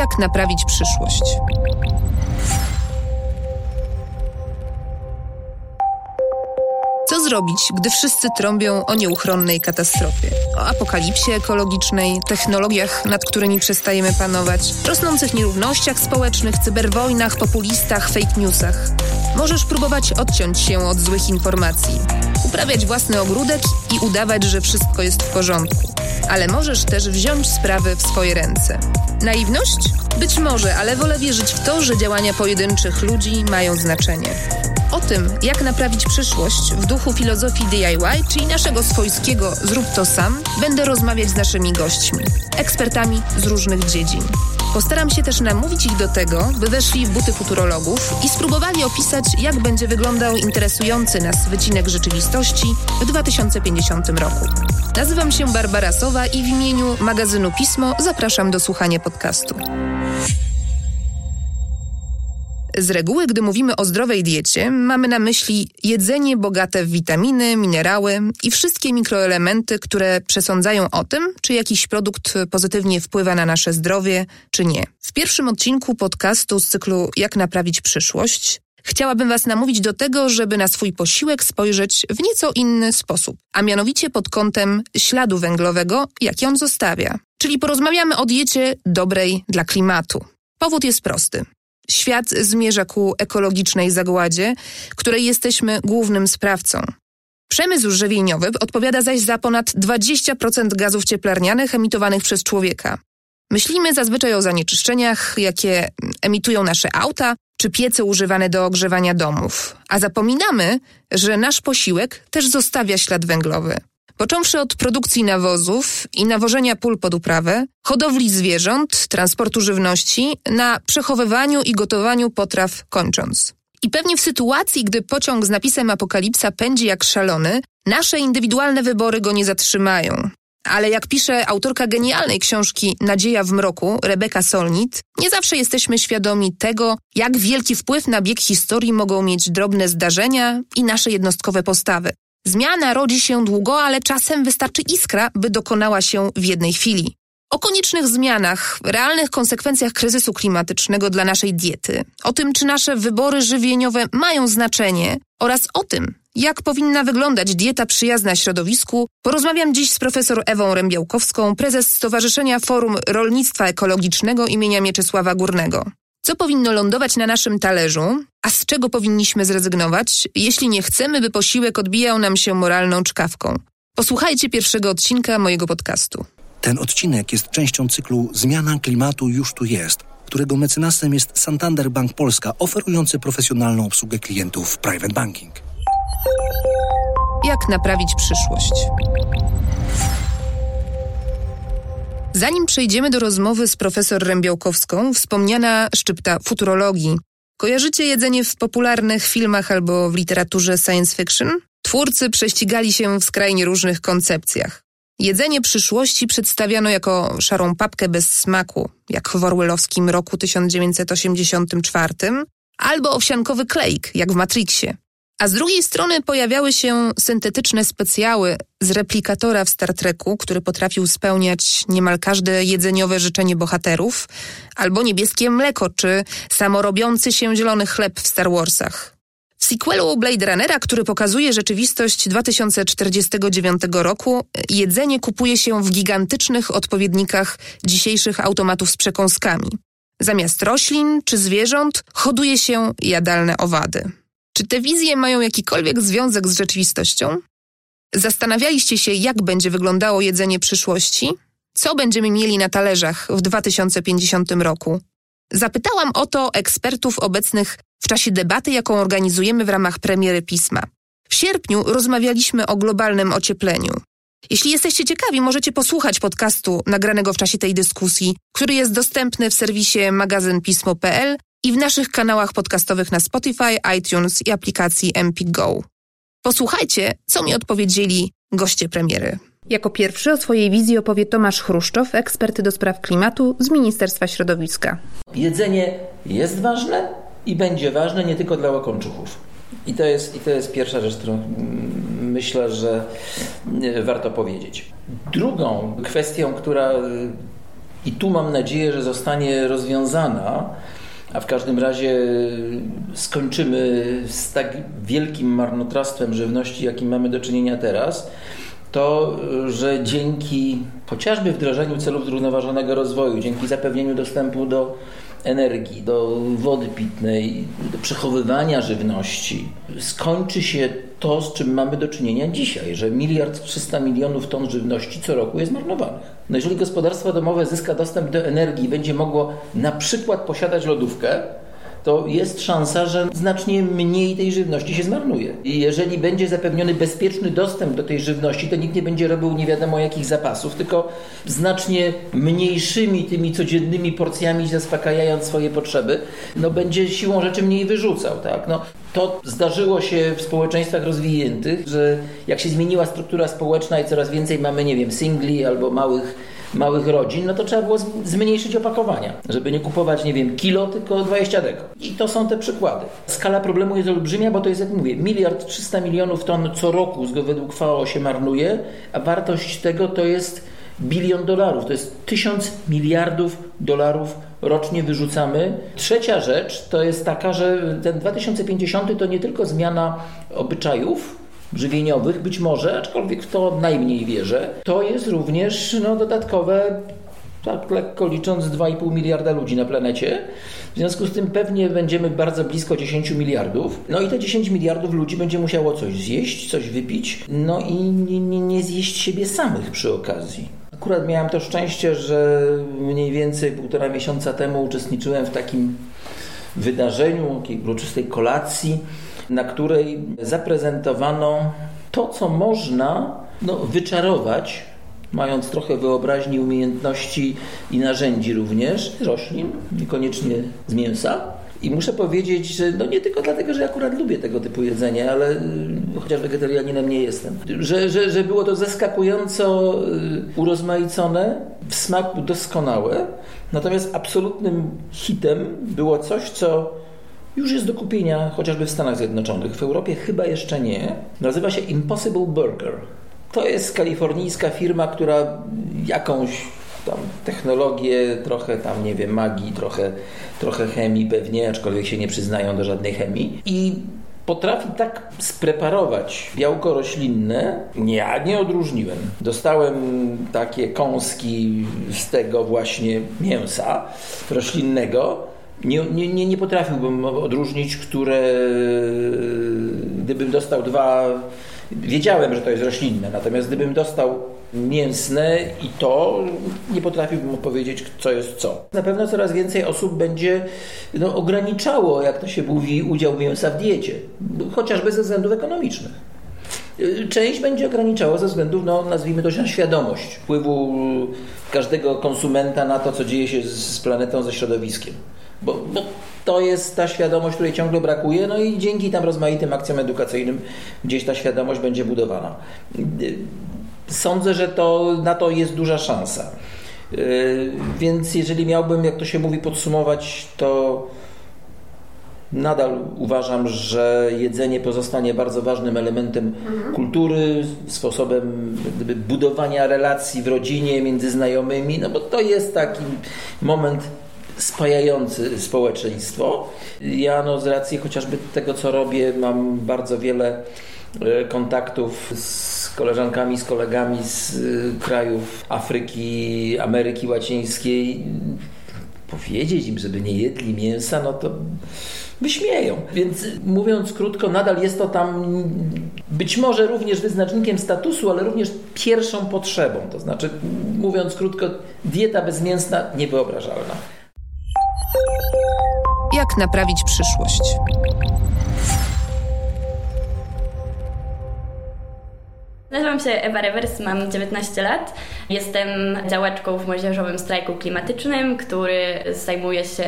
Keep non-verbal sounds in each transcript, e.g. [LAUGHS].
Jak naprawić przyszłość? Co zrobić, gdy wszyscy trąbią o nieuchronnej katastrofie? O apokalipsie ekologicznej, technologiach, nad którymi przestajemy panować, rosnących nierównościach społecznych, cyberwojnach, populistach, fake newsach. Możesz próbować odciąć się od złych informacji, uprawiać własny ogródek i udawać, że wszystko jest w porządku. Ale możesz też wziąć sprawy w swoje ręce. Naiwność? Być może, ale wolę wierzyć w to, że działania pojedynczych ludzi mają znaczenie. O tym, jak naprawić przyszłość w duchu filozofii DIY, czyli naszego swojskiego zrób to sam, będę rozmawiać z naszymi gośćmi, ekspertami z różnych dziedzin. Postaram się też namówić ich do tego, by weszli w buty futurologów i spróbowali opisać, jak będzie wyglądał interesujący nas wycinek rzeczywistości w 2050 roku. Nazywam się Barbara Sowa i w imieniu magazynu Pismo zapraszam do słuchania podcastu. Z reguły, gdy mówimy o zdrowej diecie, mamy na myśli jedzenie bogate w witaminy, minerały i wszystkie mikroelementy, które przesądzają o tym, czy jakiś produkt pozytywnie wpływa na nasze zdrowie, czy nie. W pierwszym odcinku podcastu z cyklu Jak naprawić przyszłość Chciałabym Was namówić do tego, żeby na swój posiłek spojrzeć w nieco inny sposób, a mianowicie pod kątem śladu węglowego, jaki on zostawia. Czyli porozmawiamy o diecie dobrej dla klimatu. Powód jest prosty. Świat zmierza ku ekologicznej zagładzie, której jesteśmy głównym sprawcą. Przemysł żywieniowy odpowiada zaś za ponad 20% gazów cieplarnianych emitowanych przez człowieka. Myślimy zazwyczaj o zanieczyszczeniach, jakie emitują nasze auta czy piece używane do ogrzewania domów, a zapominamy, że nasz posiłek też zostawia ślad węglowy. Począwszy od produkcji nawozów i nawożenia pól pod uprawę, hodowli zwierząt, transportu żywności, na przechowywaniu i gotowaniu potraw kończąc. I pewnie w sytuacji, gdy pociąg z napisem Apokalipsa pędzi jak szalony, nasze indywidualne wybory go nie zatrzymają. Ale jak pisze autorka genialnej książki Nadzieja w mroku, Rebeka Solnit, nie zawsze jesteśmy świadomi tego, jak wielki wpływ na bieg historii mogą mieć drobne zdarzenia i nasze jednostkowe postawy. Zmiana rodzi się długo, ale czasem wystarczy iskra, by dokonała się w jednej chwili. O koniecznych zmianach, realnych konsekwencjach kryzysu klimatycznego dla naszej diety, o tym, czy nasze wybory żywieniowe mają znaczenie oraz o tym, jak powinna wyglądać dieta przyjazna środowisku, porozmawiam dziś z profesor Ewą Rębiałkowską, prezes Stowarzyszenia Forum Rolnictwa Ekologicznego imienia Mieczysława Górnego. Co powinno lądować na naszym talerzu, a z czego powinniśmy zrezygnować, jeśli nie chcemy, by posiłek odbijał nam się moralną czkawką? Posłuchajcie pierwszego odcinka mojego podcastu. Ten odcinek jest częścią cyklu Zmiana klimatu już tu jest, którego mecenasem jest Santander Bank Polska, oferujący profesjonalną obsługę klientów private banking. Jak naprawić przyszłość? Zanim przejdziemy do rozmowy z profesor Rębiałkowską, wspomniana szczypta futurologii. Kojarzycie jedzenie w popularnych filmach albo w literaturze science fiction? Twórcy prześcigali się w skrajnie różnych koncepcjach. Jedzenie przyszłości przedstawiano jako szarą papkę bez smaku, jak w orwellowskim roku 1984, albo owsiankowy klejk, jak w Matrixie. A z drugiej strony pojawiały się syntetyczne specjały z replikatora w Star Treku, który potrafił spełniać niemal każde jedzeniowe życzenie bohaterów, albo niebieskie mleko, czy samorobiący się zielony chleb w Star Warsach. W sequelu Blade Runnera, który pokazuje rzeczywistość 2049 roku, jedzenie kupuje się w gigantycznych odpowiednikach dzisiejszych automatów z przekąskami. Zamiast roślin czy zwierząt hoduje się jadalne owady. Czy te wizje mają jakikolwiek związek z rzeczywistością? Zastanawialiście się, jak będzie wyglądało jedzenie przyszłości? Co będziemy mieli na talerzach w 2050 roku? Zapytałam o to ekspertów obecnych w czasie debaty, jaką organizujemy w ramach premiery pisma. W sierpniu rozmawialiśmy o globalnym ociepleniu. Jeśli jesteście ciekawi, możecie posłuchać podcastu nagranego w czasie tej dyskusji, który jest dostępny w serwisie magazynpismo.pl i w naszych kanałach podcastowych na Spotify, iTunes i aplikacji Empik Go. Posłuchajcie, co mi odpowiedzieli goście premiery. Jako pierwszy o swojej wizji opowie Tomasz Chruszczow, ekspert do spraw klimatu z Ministerstwa Środowiska. Jedzenie jest ważne i będzie ważne nie tylko dla łakomczuchów. I to jest, i to jest pierwsza rzecz, którą myślę, że warto powiedzieć. Drugą kwestią, która I tu mam nadzieję, że zostanie rozwiązana, a w każdym razie skończymy z tak wielkim marnotrawstwem żywności, jakim mamy do czynienia teraz to, że dzięki chociażby wdrożeniu celów zrównoważonego rozwoju, dzięki zapewnieniu dostępu do energii, do wody pitnej, do przechowywania żywności, skończy się to, z czym mamy do czynienia dzisiaj, że miliard 300 milionów ton żywności co roku jest marnowanych. No jeżeli gospodarstwo domowe zyska dostęp do energii i będzie mogło na przykład posiadać lodówkę, to jest szansa, że znacznie mniej tej żywności się zmarnuje. I jeżeli będzie zapewniony bezpieczny dostęp do tej żywności, to nikt nie będzie robił nie wiadomo jakich zapasów, tylko znacznie mniejszymi tymi codziennymi porcjami zaspokajając swoje potrzeby, no będzie siłą rzeczy mniej wyrzucał. Tak? No, to zdarzyło się w społeczeństwach rozwiniętych, że jak się zmieniła struktura społeczna i coraz więcej mamy, nie wiem, singli albo małych małych rodzin, no to trzeba było zmniejszyć opakowania, żeby nie kupować, nie wiem, kilo, tylko 20 deko. I to są te przykłady. Skala problemu jest olbrzymia, bo to jest, jak mówię, miliard 300 milionów ton co roku według FAO się marnuje, a wartość tego to jest bilion dolarów. To jest tysiąc miliardów dolarów rocznie wyrzucamy. Trzecia rzecz to jest taka, że ten 2050 to nie tylko zmiana obyczajów, żywieniowych, być może, aczkolwiek w to najmniej wierzę, to jest również no, dodatkowe, tak lekko licząc, 2,5 miliarda ludzi na planecie. W związku z tym pewnie będziemy bardzo blisko 10 miliardów. No i te 10 miliardów ludzi będzie musiało coś zjeść, coś wypić, no i nie, nie, nie zjeść siebie samych przy okazji. Akurat miałem to szczęście, że mniej więcej półtora miesiąca temu uczestniczyłem w takim wydarzeniu, takiej uroczystej kolacji na której zaprezentowano to, co można no, wyczarować, mając trochę wyobraźni, umiejętności i narzędzi również, roślin, niekoniecznie z mięsa. I muszę powiedzieć, że no nie tylko dlatego, że akurat lubię tego typu jedzenie, ale y, chociaż wegetarianinem nie jestem, że, że, że było to zaskakująco y, urozmaicone, w smaku doskonałe. Natomiast absolutnym hitem było coś, co już jest do kupienia chociażby w Stanach Zjednoczonych. W Europie chyba jeszcze nie. Nazywa się Impossible Burger. To jest kalifornijska firma, która jakąś tam technologię, trochę tam, nie wiem, magii, trochę, trochę chemii pewnie, aczkolwiek się nie przyznają do żadnej chemii. I potrafi tak spreparować białko roślinne, ja nie odróżniłem. Dostałem takie kąski z tego właśnie mięsa roślinnego nie, nie, nie potrafiłbym odróżnić, które gdybym dostał dwa, wiedziałem, że to jest roślinne, natomiast gdybym dostał mięsne i to, nie potrafiłbym powiedzieć, co jest co. Na pewno coraz więcej osób będzie no, ograniczało, jak to się mówi, udział mięsa w diecie, chociażby ze względów ekonomicznych. Część będzie ograniczała ze względów, no, nazwijmy to, na świadomość wpływu każdego konsumenta na to, co dzieje się z planetą, ze środowiskiem. Bo, bo, to jest ta świadomość, której ciągle brakuje, no i dzięki tam rozmaitym akcjom edukacyjnym gdzieś ta świadomość będzie budowana. Sądzę, że to, na to jest duża szansa. Yy, więc jeżeli miałbym, jak to się mówi, podsumować, to nadal uważam, że jedzenie pozostanie bardzo ważnym elementem mhm. kultury, sposobem gdyby, budowania relacji w rodzinie, między znajomymi, no bo to jest taki moment spajający społeczeństwo. Ja no, z racji chociażby tego, co robię, mam bardzo wiele e, kontaktów z koleżankami, z kolegami z e, krajów Afryki, Ameryki Łacińskiej. Powiedzieć im, żeby nie jedli mięsa, no to wyśmieją. Więc mówiąc krótko, nadal jest to tam być może również wyznacznikiem statusu, ale również pierwszą potrzebą. To znaczy, mówiąc krótko, dieta bezmięsna niewyobrażalna. Jak naprawić przyszłość? Nazywam się Ewa Rewers, mam 19 lat. Jestem działaczką w młodzieżowym strajku klimatycznym, który zajmuje się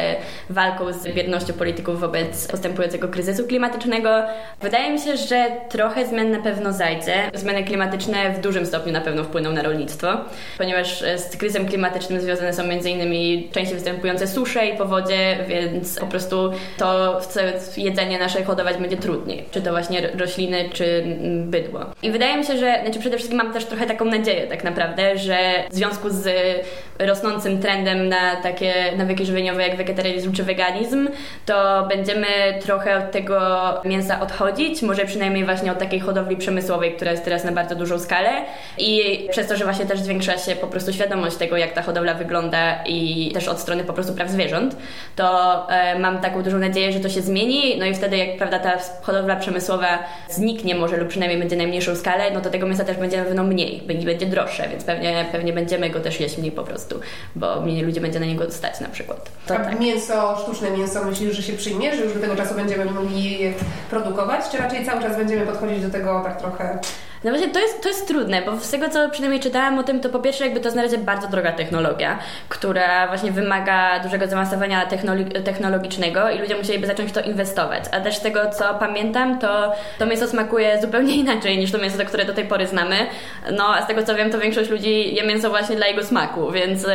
walką z biernością polityków wobec postępującego kryzysu klimatycznego. Wydaje mi się, że trochę zmian na pewno zajdzie. Zmiany klimatyczne w dużym stopniu na pewno wpłyną na rolnictwo, ponieważ z kryzysem klimatycznym związane są m.in. częściej występujące susze i powodzie, więc po prostu to jedzenie nasze hodować będzie trudniej. Czy to właśnie rośliny, czy bydło. I wydaje mi się, że znaczy przede wszystkim mam też trochę taką nadzieję tak naprawdę, że w związku z rosnącym trendem na takie nawyki żywieniowe jak wegetarianizm czy weganizm, to będziemy trochę od tego mięsa odchodzić, może przynajmniej właśnie od takiej hodowli przemysłowej, która jest teraz na bardzo dużą skalę. I przez to, że właśnie też zwiększa się po prostu świadomość tego, jak ta hodowla wygląda i też od strony po prostu praw zwierząt, to e, mam taką dużą nadzieję, że to się zmieni, no i wtedy jak prawda ta hodowla przemysłowa zniknie może lub przynajmniej będzie na mniejszą skalę, no to tego mięsa też będzie na pewno mniej, będzie, będzie droższe, więc pewnie, pewnie będziemy go też jeść mniej po prostu, bo mniej ludzi będzie na niego stać na przykład. To tak. mięso, sztuczne mięso myślisz, że się przyjmie, że już do tego czasu będziemy mogli produkować, czy raczej cały czas będziemy podchodzić do tego tak trochę no właśnie to jest, to jest trudne, bo z tego co przynajmniej czytałam o tym, to po pierwsze jakby to jest na razie bardzo droga technologia, która właśnie wymaga dużego zaawansowania technologicznego i ludzie musieliby zacząć w to inwestować. A też z tego co pamiętam, to to mięso smakuje zupełnie inaczej niż to mięso, które do tej pory znamy. No a z tego co wiem, to większość ludzi je mięso właśnie dla jego smaku, więc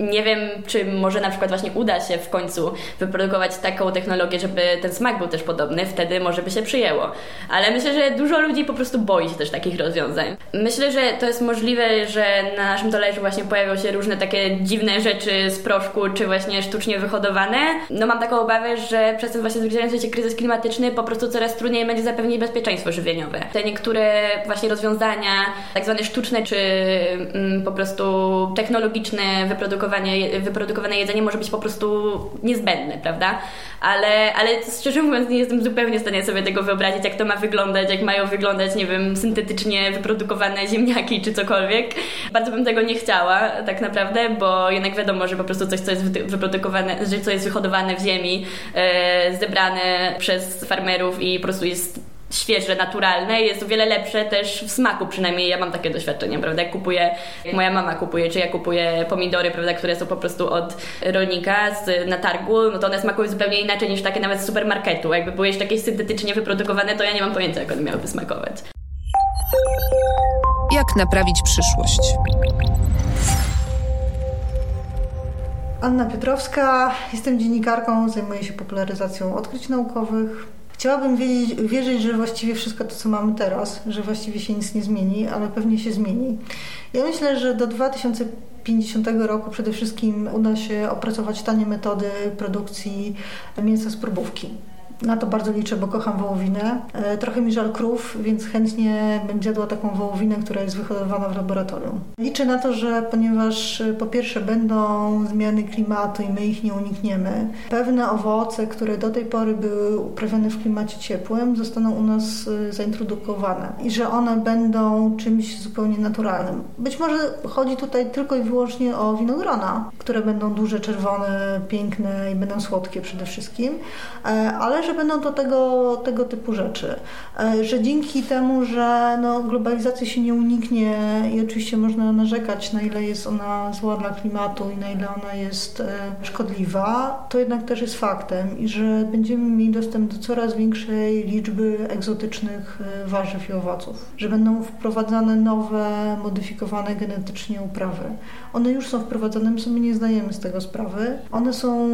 nie wiem, czy może na przykład właśnie uda się w końcu wyprodukować taką technologię, żeby ten smak był też podobny, wtedy może by się przyjęło. Ale myślę, że dużo ludzi po prostu boi się też tak takich rozwiązań. Myślę, że to jest możliwe, że na naszym talerzu właśnie pojawią się różne takie dziwne rzeczy z proszku, czy właśnie sztucznie wyhodowane. No mam taką obawę, że przez ten właśnie zbliżający się kryzys klimatyczny po prostu coraz trudniej będzie zapewnić bezpieczeństwo żywieniowe. Te niektóre właśnie rozwiązania, tak zwane sztuczne, czy mm, po prostu technologiczne wyprodukowanie, wyprodukowane jedzenie może być po prostu niezbędne, prawda? Ale, ale szczerze mówiąc nie jestem zupełnie w stanie sobie tego wyobrazić, jak to ma wyglądać, jak mają wyglądać, nie wiem, syntetyczne genetycznie wyprodukowane ziemniaki czy cokolwiek. Bardzo bym tego nie chciała tak naprawdę, bo jednak wiadomo, że po prostu coś, co jest wyprodukowane, że co jest wyhodowane w ziemi, e, zebrane przez farmerów i po prostu jest świeże, naturalne jest o wiele lepsze też w smaku, przynajmniej ja mam takie doświadczenie, prawda, jak kupuję, jak moja mama kupuje, czy ja kupuję pomidory, prawda, które są po prostu od rolnika z, na targu, no to one smakują zupełnie inaczej niż takie nawet z supermarketu, jakby były jeszcze jakieś syntetycznie wyprodukowane, to ja nie mam pojęcia, jak one miałyby smakować. Jak naprawić przyszłość? Anna Piotrowska, jestem dziennikarką, zajmuję się popularyzacją odkryć naukowych. Chciałabym wiedzieć, wierzyć, że właściwie wszystko to, co mamy teraz, że właściwie się nic nie zmieni, ale pewnie się zmieni. Ja myślę, że do 2050 roku przede wszystkim uda się opracować tanie metody produkcji mięsa z próbówki. Na to bardzo liczę, bo kocham wołowinę. E, trochę mi żal krów, więc chętnie bym zjadła taką wołowinę, która jest wyhodowana w laboratorium. Liczę na to, że ponieważ e, po pierwsze będą zmiany klimatu i my ich nie unikniemy, pewne owoce, które do tej pory były uprawiane w klimacie ciepłym, zostaną u nas e, zaintrodukowane i że one będą czymś zupełnie naturalnym. Być może chodzi tutaj tylko i wyłącznie o winogrona, które będą duże, czerwone, piękne i będą słodkie przede wszystkim, ale że będą to tego, tego typu rzeczy. E, że dzięki temu, że no, globalizacja się nie uniknie i oczywiście można narzekać, na ile jest ona zła dla klimatu i na ile ona jest e, szkodliwa, to jednak też jest faktem i że będziemy mieli dostęp do coraz większej liczby egzotycznych e, warzyw i owoców. Że będą wprowadzane nowe, modyfikowane genetycznie uprawy. One już są wprowadzane, my sobie nie zdajemy z tego sprawy. One są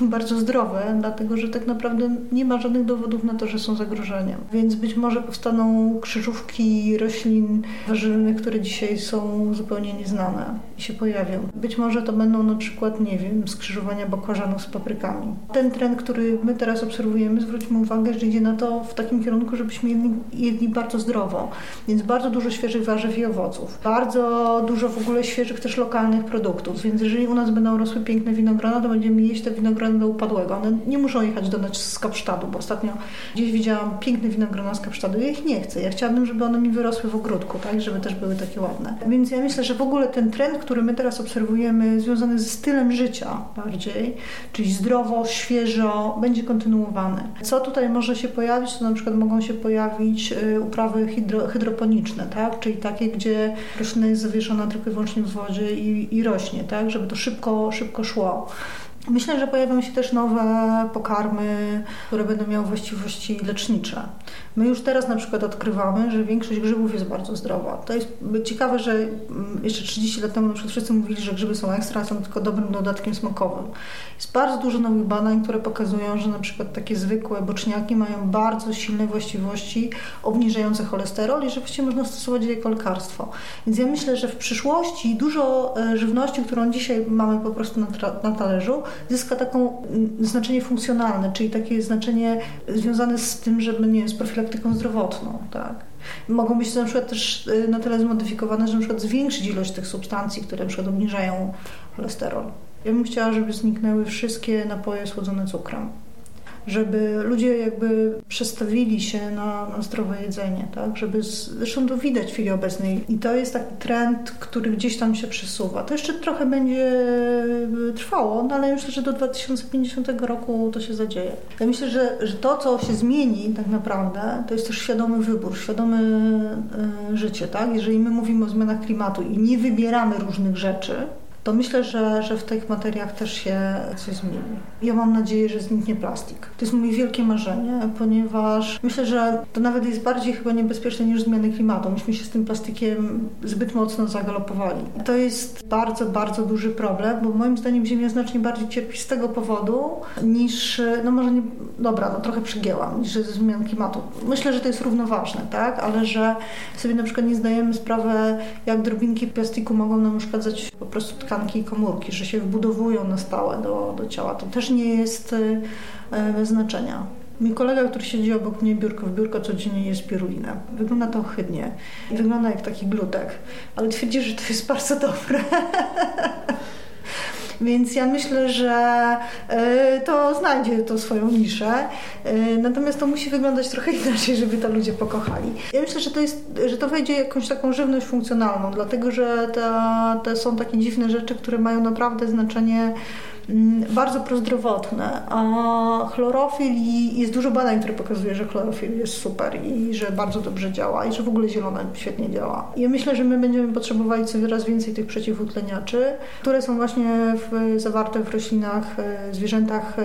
w [LAUGHS] bardzo zdrowe, dlatego że tak naprawdę nie ma żadnych dowodów na to, że są zagrożeniem. Więc być może powstaną krzyżówki roślin warzywnych, które dzisiaj są zupełnie nieznane i się pojawią. Być może to będą na przykład, nie wiem, skrzyżowania bakłażanów z paprykami. Ten trend, który my teraz obserwujemy, zwróćmy uwagę, że idzie na to w takim kierunku, żebyśmy jedli, jedli bardzo zdrowo. Więc bardzo dużo świeżych warzyw i owoców. Bardzo dużo w ogóle świeżych też lokalnych produktów. Więc jeżeli u nas będą rosły piękne winogrona, to będziemy jeść te winogrony do upadłego. One nie muszą jechać do nas z Kapsztadu, bo ostatnio gdzieś widziałam piękne winogrona z Kapsztadu. Ja ich nie chcę. Ja chciałabym, żeby one mi wyrosły w ogródku, tak, żeby też były takie ładne. Więc ja myślę, że w ogóle ten trend, który my teraz obserwujemy, związany ze stylem życia bardziej, czyli zdrowo, świeżo, będzie kontynuowany. Co tutaj może się pojawić? To na przykład mogą się pojawić y, uprawy hydro, hydroponiczne, tak, czyli takie, gdzie roślina jest zawieszona tylko i wyłącznie w wodzie i, i rośnie, tak, żeby to szybko, szybko szło. Myślę, że pojawią się też nowe pokarmy, które będą miały właściwości lecznicze, My już teraz na przykład odkrywamy, że większość grzybów jest bardzo zdrowa. To jest ciekawe, że mm, jeszcze 30 lat temu na przykład wszyscy mówili, że grzyby są ekstra, są tylko dobrym dodatkiem smakowym. Jest bardzo dużo nowych badań, które pokazują, że na przykład takie zwykłe boczniaki mają bardzo silne właściwości obniżające cholesterol i że właściwie można stosować je jako lekarstwo. Więc ja myślę, że w przyszłości dużo e, żywności, którą dzisiaj mamy po prostu na, na talerzu, zyska taką mm, znaczenie funkcjonalne, czyli takie znaczenie związane z tym, żeby nie wiem, z profilaktyką zdrowotną, tak? Mogą być na przykład też y, na tyle zmodyfikowane, że na przykład zwiększyć ilość tych substancji, które na przykład obniżają cholesterol. Ja bym chciała, żeby zniknęły wszystkie napoje słodzone cukrem żeby ludzie jakby przestawili się na, na zdrowe jedzenie, tak? Żeby z, zresztą to widać w chwili obecnej i to jest taki trend, który gdzieś tam się przesuwa. To jeszcze trochę będzie trwało, no ale myślę, że do 2050 roku to się zadzieje. Ja myślę, że, że to, co się zmieni tak naprawdę, to jest też świadomy wybór, świadome y, życie, tak? Jeżeli my mówimy o zmianach klimatu i nie wybieramy różnych rzeczy, to myślę, że, że w tych materiach też się coś zmieni. Ja mam nadzieję, że zniknie plastik. To jest moje wielkie marzenie, ponieważ myślę, że to nawet jest bardziej chyba niebezpieczne niż zmiany klimatu. Myśmy się z tym plastikiem zbyt mocno zagalopowali. To jest bardzo, bardzo duży problem, bo moim zdaniem Ziemia znacznie bardziej cierpi z tego powodu niż, no może nie, dobra, no trochę przygięłam, niż ze zmian klimatu. Myślę, że to jest równoważne, tak? Ale że sobie na przykład nie zdajemy sprawy, jak drobinki plastiku mogą nam uszkadzać po prostu tkanki i komórki, że się wbudowują na stałe do, do ciała. To też nie jest e, bez znaczenia. Mój kolega, który siedzi obok mnie biurko w biurko, codziennie jest pirulina. Wygląda to ohydnie. Wygląda jak taki glutek, ale twierdzi, że to jest bardzo dobre. [LAUGHS] Więc ja myślę, że e, to znajdzie to swoją niszę. E, natomiast to musi wyglądać trochę [LAUGHS] inaczej, żeby to ludzie pokochali. Ja myślę, że to, jest, że to wejdzie jakąś taką żywność funkcjonalną, dlatego że to są takie dziwne rzeczy, które mają naprawdę znaczenie bardzo prozdrowotne, a chlorofil i jest dużo badań, które pokazuje, że chlorofil jest super i że bardzo dobrze działa i że w ogóle zielone świetnie działa. Ja myślę, że my będziemy potrzebowali coraz więcej tych przeciwutleniaczy, które są właśnie w, zawarte w roślinach, e, zwierzętach e,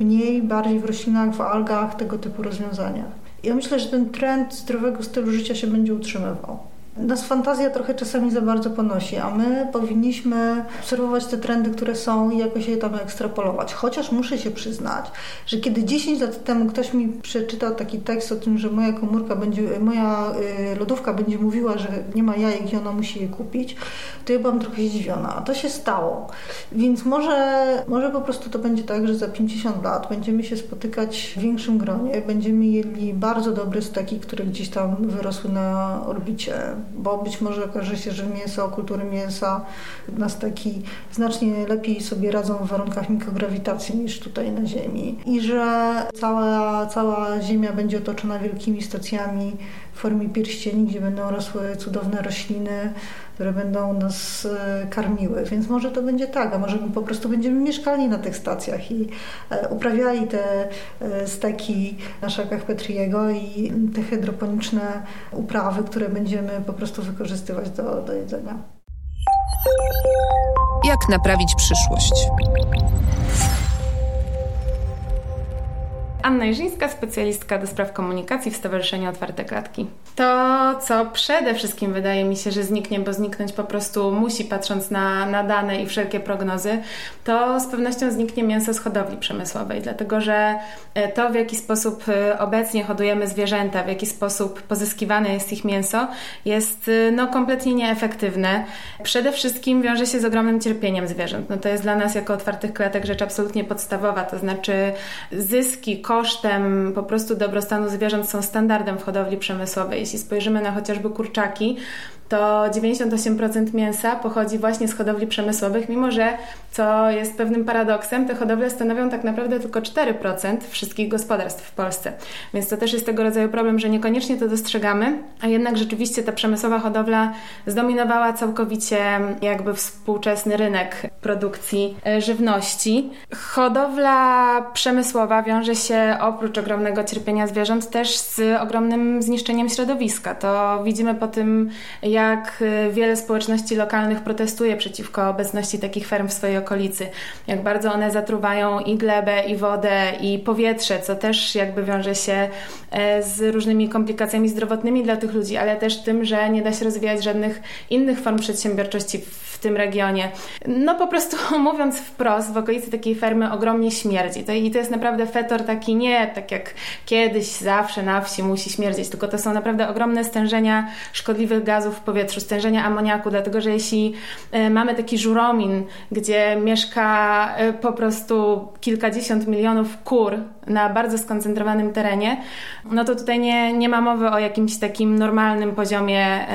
mniej, bardziej w roślinach, w algach, tego typu rozwiązaniach. Ja myślę, że ten trend zdrowego stylu życia się będzie utrzymywał. Nas fantazja trochę czasami za bardzo ponosi, a my powinniśmy obserwować te trendy, które są i jakoś je tam ekstrapolować. Chociaż muszę się przyznać, że kiedy 10 lat temu ktoś mi przeczytał taki tekst o tym, że moja komórka będzie, moja y, lodówka będzie mówiła, że nie ma jajek i ona musi je kupić, to ja byłam trochę zdziwiona. A to się stało. Więc może, może po prostu to będzie tak, że za 50 lat będziemy się spotykać w większym gronie, będziemy jedli bardzo dobre steki, które gdzieś tam wyrosły na orbicie bo być może okaże się, że mięso, kultury mięsa na steki znacznie lepiej sobie radzą w warunkach mikrograwitacji niż tutaj na Ziemi. I że cała, cała Ziemia będzie otoczona wielkimi stacjami w formie pierścieni, gdzie będą rosły cudowne rośliny, które będą nas e, karmiły. Więc może to będzie tak, a może my po prostu będziemy mieszkali na tych stacjach i e, uprawiali te e, steki na szakach Petriego i te hydroponiczne uprawy, które będziemy po prostu wykorzystywać do, do jedzenia. Jak naprawić przyszłość? Anna Jerzyńska, specjalistka do spraw komunikacji w Stowarzyszeniu Otwarte Klatki. To, co przede wszystkim wydaje mi się, że zniknie, bo zniknąć po prostu musi, patrząc na, na dane i wszelkie prognozy, to z pewnością zniknie mięso z hodowli przemysłowej, dlatego że e, to, w jaki sposób e, obecnie hodujemy zwierzęta, w jaki sposób pozyskiwane jest ich mięso, jest e, no, kompletnie nieefektywne. Przede wszystkim wiąże się z ogromnym cierpieniem zwierząt. No, to jest dla nas jako otwartych klatek rzecz absolutnie podstawowa, to znaczy zyski, kosztem po prostu dobrostanu zwierząt są standardem w hodowli przemysłowej. Jeśli spojrzymy na chociażby kurczaki, to 98% mięsa pochodzi właśnie z hodowli przemysłowych, mimo że, co jest pewnym paradoksem, te hodowle stanowią tak naprawdę tylko 4% wszystkich gospodarstw w Polsce. Więc to też jest tego rodzaju problem, że niekoniecznie to dostrzegamy, a jednak rzeczywiście ta przemysłowa hodowla zdominowała całkowicie jakby współczesny rynek produkcji e, żywności. Hodowla przemysłowa wiąże się oprócz ogromnego cierpienia zwierząt też z ogromnym zniszczeniem środowiska. To widzimy po tym, jak jak y, wiele społeczności lokalnych protestuje przeciwko obecności takich ferm w swojej okolicy, jak bardzo one zatruwają i glebę, i wodę, i powietrze, co też jakby wiąże się e, z różnymi komplikacjami zdrowotnymi dla tych ludzi, ale też tym, że nie da się rozwijać żadnych innych form przedsiębiorczości w tym regionie. No po prostu [LAUGHS] mówiąc wprost, w okolicy takiej fermy ogromnie śmierdzi. To, I to jest naprawdę fetor taki nie tak jak kiedyś, zawsze na wsi musi śmierdzić, tylko to są naprawdę ogromne stężenia szkodliwych gazów w powietrzu, stężenia amoniaku, dlatego że jeśli e, mamy taki żuromin, gdzie mieszka e, po prostu kilkadziesiąt milionów kur na bardzo skoncentrowanym terenie, no to tutaj nie, nie ma mowy o jakimś takim normalnym poziomie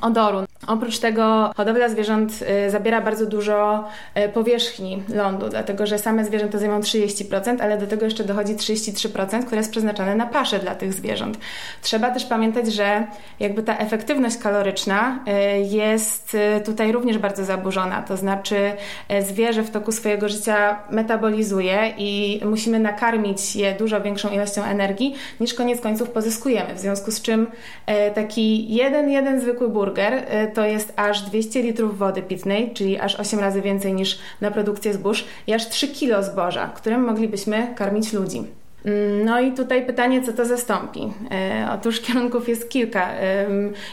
odoru. Oprócz tego hodowla zwierząt y, zabiera bardzo dużo y, powierzchni lądu, dlatego że same zwierzęta zajmują 30%, ale do tego jeszcze dochodzi 33%, które jest przeznaczone na paszę dla tych zwierząt. Trzeba też pamiętać, że jakby ta efektywność kaloryczna y, jest tutaj również bardzo zaburzona, to znaczy zwierzę w toku swojego życia metabolizuje i musimy nakarmić je dużo większą ilością energii niż koniec końców pozyskujemy, w związku z czym taki jeden, jeden zwykły burger to jest aż 200 litrów wody pitnej, czyli aż 8 razy więcej niż na produkcję zbóż i aż 3 kilo zboża, którym moglibyśmy karmić ludzi. Mm, no i tutaj pytanie, co to zastąpi? E, otóż kierunków jest kilka.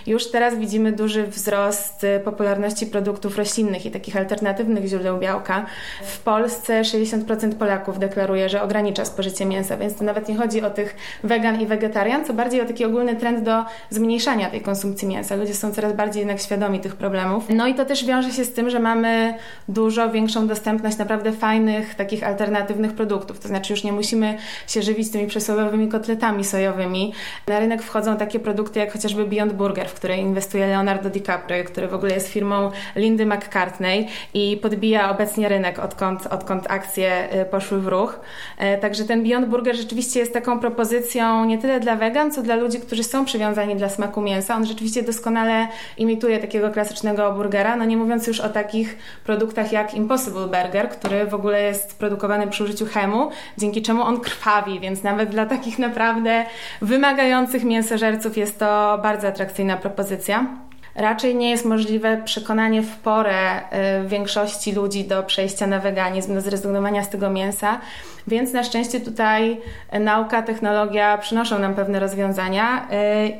Już teraz widzimy duży wzrost e, popularności produktów roślinnych i takich alternatywnych źródeł białka. W Polsce 60% Polaków deklaruje, że ogranicza spożycie mięsa, więc to nawet nie chodzi o tych wegan i wegetarian, co bardziej o taki ogólny trend do zmniejszania tej konsumpcji mięsa. Ludzie są coraz bardziej jednak świadomi tych problemów. No i to też wiąże się z tym, że mamy dużo większą dostępność naprawdę fajnych, takich alternatywnych produktów. To znaczy już nie musimy się się żywić tymi przysłowiowymi kotletami sojowymi. Na rynek wchodzą takie produkty jak chociażby Beyond Burger, w której inwestuje Leonardo DiCaprio, który w ogóle jest firmą Lindy McCartney i podbija obecnie rynek, odkąd, odkąd akcje y, poszły w ruch. E, także ten Beyond Burger rzeczywiście jest taką propozycją nie tyle dla wegan, co dla ludzi, którzy są przywiązani dla smaku mięsa. On rzeczywiście doskonale imituje takiego klasycznego burgera, no nie mówiąc już o takich produktach jak Impossible Burger, który w ogóle jest produkowany przy użyciu chemu, dzięki czemu on krwawi więc nawet dla takich naprawdę wymagających mięsożerców jest to bardzo atrakcyjna propozycja. Raczej nie jest możliwe przekonanie w porę y, większości ludzi do przejścia na weganizm, do zrezygnowania z tego mięsa. Więc na szczęście tutaj nauka, technologia przynoszą nam pewne rozwiązania y,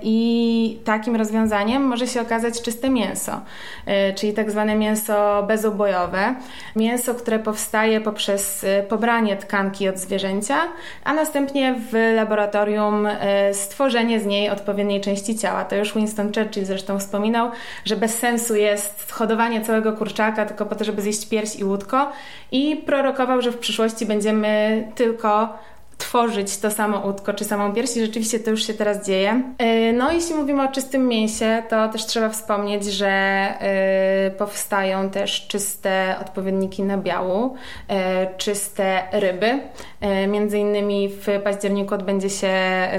i takim rozwiązaniem może się okazać czyste mięso, y, czyli tak zwane mięso bezubojowe. Mięso, które powstaje poprzez y, pobranie tkanki od zwierzęcia, a następnie w laboratorium stworzenie z niej odpowiedniej części ciała. To już Winston Churchill zresztą wspominał, że bez sensu jest hodowanie całego kurczaka tylko po to, żeby zjeść pierś i łódko i prorokował, że w przyszłości będziemy tylko tworzyć to samo łódko czy samą pierś rzeczywiście to już się teraz dzieje. E, no jeśli mówimy o czystym mięsie, to też trzeba wspomnieć, że e, powstają też czyste odpowiedniki nabiału, e, czyste ryby. Między innymi w październiku odbędzie się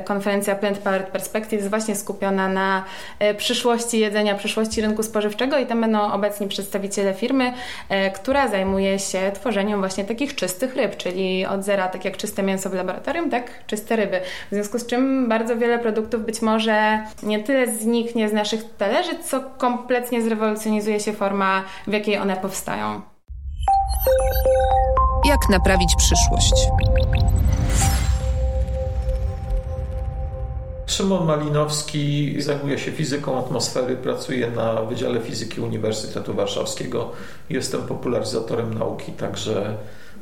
konferencja Plant Powered Perspectives właśnie skupiona na przyszłości jedzenia, przyszłości rynku spożywczego i tam będą obecni przedstawiciele firmy, która zajmuje się tworzeniem właśnie takich czystych ryb, czyli od zera, tak jak czyste mięso w tak? Czyste ryby. W związku z czym bardzo wiele produktów być może nie tyle zniknie z naszych talerzy, co kompletnie zrewolucjonizuje się forma, w jakiej one powstają. Jak naprawić przyszłość? Szymon Malinowski zajmuje się fizyką atmosfery, pracuje na Wydziale Fizyki Uniwersytetu Warszawskiego. Jestem popularyzatorem nauki, także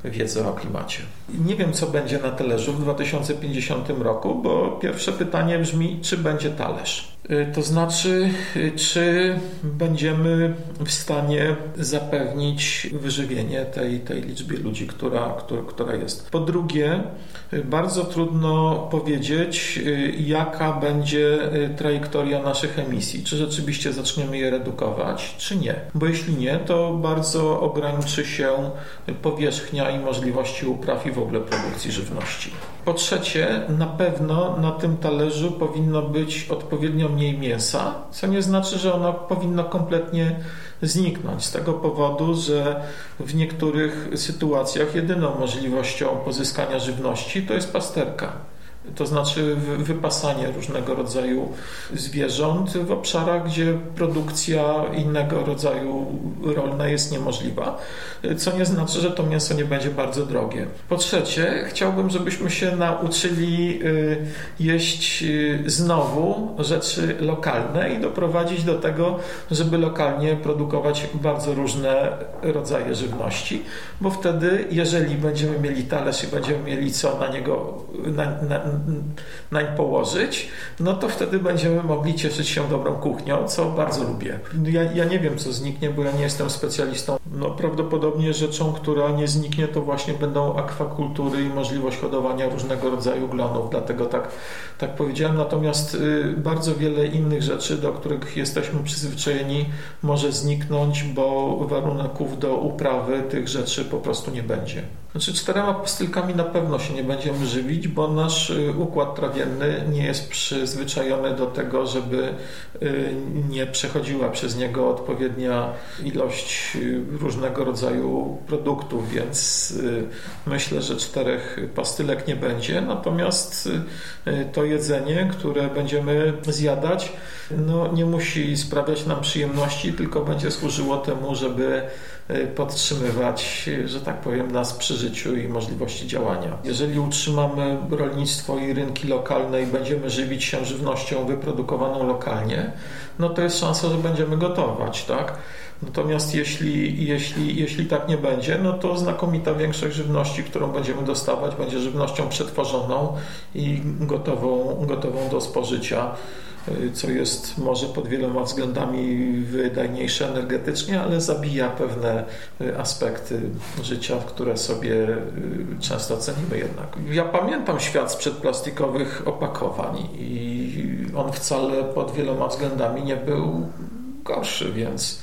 wiedzę o klimacie. Nie wiem, co będzie na talerzu w 2050 roku, bo pierwsze pytanie brzmi, czy będzie talerz. Y, to znaczy, y, czy będziemy w stanie zapewnić wyżywienie tej, tej liczbie ludzi, która, która, która jest. Po drugie, y, bardzo trudno powiedzieć, jaka będzie trajektoria naszych emisji. Czy rzeczywiście zaczniemy je redukować, czy nie. Bo jeśli nie, to bardzo ograniczy się powierzchnia i możliwości upraw i w ogóle produkcji żywności. Po trzecie, na pewno na tym talerzu powinno być odpowiednio mniej mięsa, co nie znaczy, że ono powinno kompletnie zniknąć. Z tego powodu, że w niektórych sytuacjach jedyną możliwością pozyskania żywności to jest pasterka. To znaczy wypasanie różnego rodzaju zwierząt w obszarach, gdzie produkcja innego rodzaju rolna jest niemożliwa, co nie znaczy, że to mięso nie będzie bardzo drogie. Po trzecie, chciałbym, żebyśmy się nauczyli y, jeść y, znowu rzeczy lokalne i doprowadzić do tego, żeby lokalnie produkować bardzo różne rodzaje żywności, bo wtedy, jeżeli będziemy mieli talerz i będziemy mieli co na niego na, na, nań położyć, no to wtedy będziemy mogli cieszyć się dobrą kuchnią, co bardzo lubię. Ja, ja nie wiem, co zniknie, bo ja nie jestem specjalistą. No, prawdopodobnie rzeczą, która nie zniknie, to właśnie będą akwakultury i możliwość hodowania różnego rodzaju glonów, dlatego tak, tak powiedziałem. Natomiast y, bardzo wiele innych rzeczy, do których jesteśmy przyzwyczajeni, może zniknąć, bo warunków do uprawy tych rzeczy po prostu nie będzie. Znaczy czterema pastylkami na pewno się nie będziemy żywić, bo nasz y, układ trawienny nie jest przyzwyczajony do tego, żeby y, nie przechodziła przez niego odpowiednia ilość y, różnego rodzaju produktów, więc myślę, że czterech pastylek nie będzie. Natomiast to jedzenie, które będziemy zjadać, no, nie musi sprawiać nam przyjemności, tylko będzie służyło temu, żeby podtrzymywać, że tak powiem, nas przy życiu i możliwości działania. Jeżeli utrzymamy rolnictwo i rynki lokalne i będziemy żywić się żywnością wyprodukowaną lokalnie, no to jest szansa, że będziemy gotować, tak? Natomiast jeśli, jeśli, jeśli tak nie będzie, no to znakomita większość żywności, którą będziemy dostawać, będzie żywnością przetworzoną i gotową, gotową do spożycia. Co jest może pod wieloma względami wydajniejsze energetycznie, ale zabija pewne y, aspekty życia, które sobie y, często cenimy jednak. Ja pamiętam świat sprzed plastikowych opakowań i on wcale pod wieloma względami nie był gorszy, więc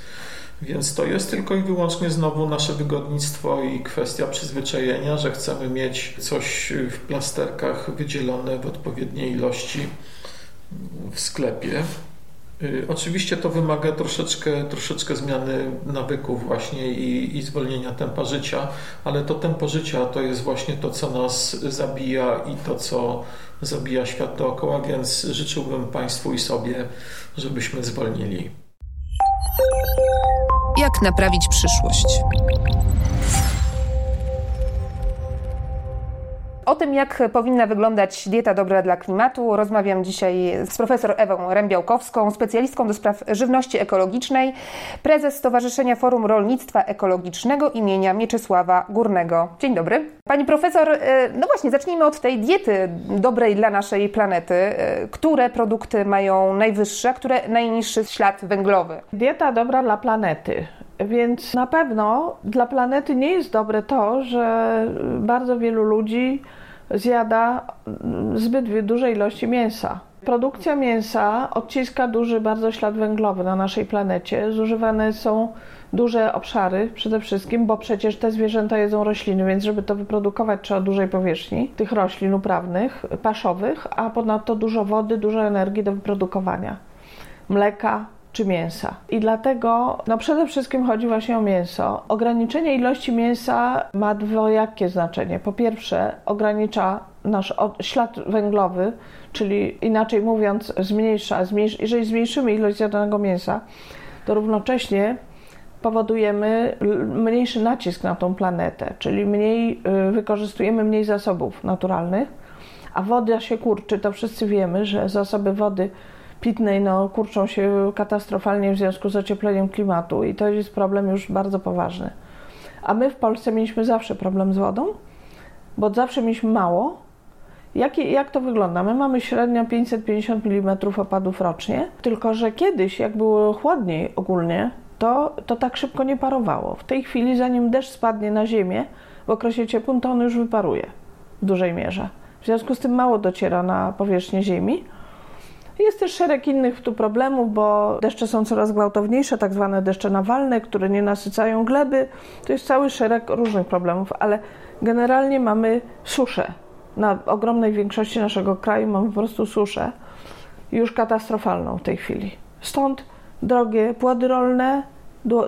więc to jest tylko i wyłącznie znowu nasze wygodnictwo i kwestia przyzwyczajenia, że chcemy mieć coś w plasterkach wydzielone w odpowiedniej ilości w sklepie. Y, oczywiście to wymaga troszeczkę, troszeczkę zmiany nawyków właśnie i, i zwolnienia tempa życia, ale to tempo życia to jest właśnie to, co nas zabija i to, co zabija świat dookoła, więc życzyłbym Państwu i sobie, żebyśmy zwolnili. Jak naprawić przyszłość? O tym, jak powinna wyglądać dieta dobra dla klimatu, rozmawiam dzisiaj z profesor Ewą Rębiałkowską, specjalistką do spraw żywności ekologicznej, prezes Stowarzyszenia Forum Rolnictwa Ekologicznego imienia Mieczysława Górnego. Dzień dobry. Pani profesor, e, no właśnie, zacznijmy od tej diety dobrej dla naszej planety. E, które produkty mają najwyższy, a które najniższy ślad węglowy? Dieta dobra dla planety. Więc na pewno dla planety nie jest dobre to, że bardzo wielu ludzi zjada zbyt duże ilości mięsa. Produkcja mięsa odciska duży bardzo ślad węglowy na naszej planecie. Zużywane są duże obszary przede wszystkim, bo przecież te zwierzęta jedzą rośliny, więc żeby to wyprodukować trzeba dużej powierzchni tych roślin uprawnych, paszowych, a ponadto dużo wody, dużo energii do wyprodukowania. Mleka, czy mięsa. I dlatego no przede wszystkim chodzi właśnie o mięso. Ograniczenie ilości mięsa ma dwojakie znaczenie. Po pierwsze, ogranicza nasz ślad węglowy, czyli inaczej mówiąc, zmniejsza, zmniejsz, jeżeli zmniejszymy ilość zjadanego mięsa, to równocześnie powodujemy mniejszy nacisk na tą planetę, czyli mniej y, wykorzystujemy mniej zasobów naturalnych, a woda się kurczy, to wszyscy wiemy, że zasoby wody pitnej no, kurczą się katastrofalnie w związku z ociepleniem klimatu i to jest problem już bardzo poważny. A my w Polsce mieliśmy zawsze problem z wodą, bo zawsze mieliśmy mało. Jak, jak to wygląda? My mamy średnio 550 mm opadów rocznie, tylko że kiedyś, jak było chłodniej ogólnie, to, to tak szybko nie parowało. W tej chwili, zanim deszcz spadnie na ziemię, w okresie ciepłym, to on już wyparuje w dużej mierze. W związku z tym mało dociera na powierzchnię ziemi. Jest też szereg innych tu problemów, bo deszcze są coraz gwałtowniejsze, tak zwane deszcze nawalne, które nie nasycają gleby. To jest cały szereg różnych problemów, ale generalnie mamy suszę. Na ogromnej większości naszego kraju mamy po prostu suszę, już katastrofalną w tej chwili. Stąd drogie płody rolne,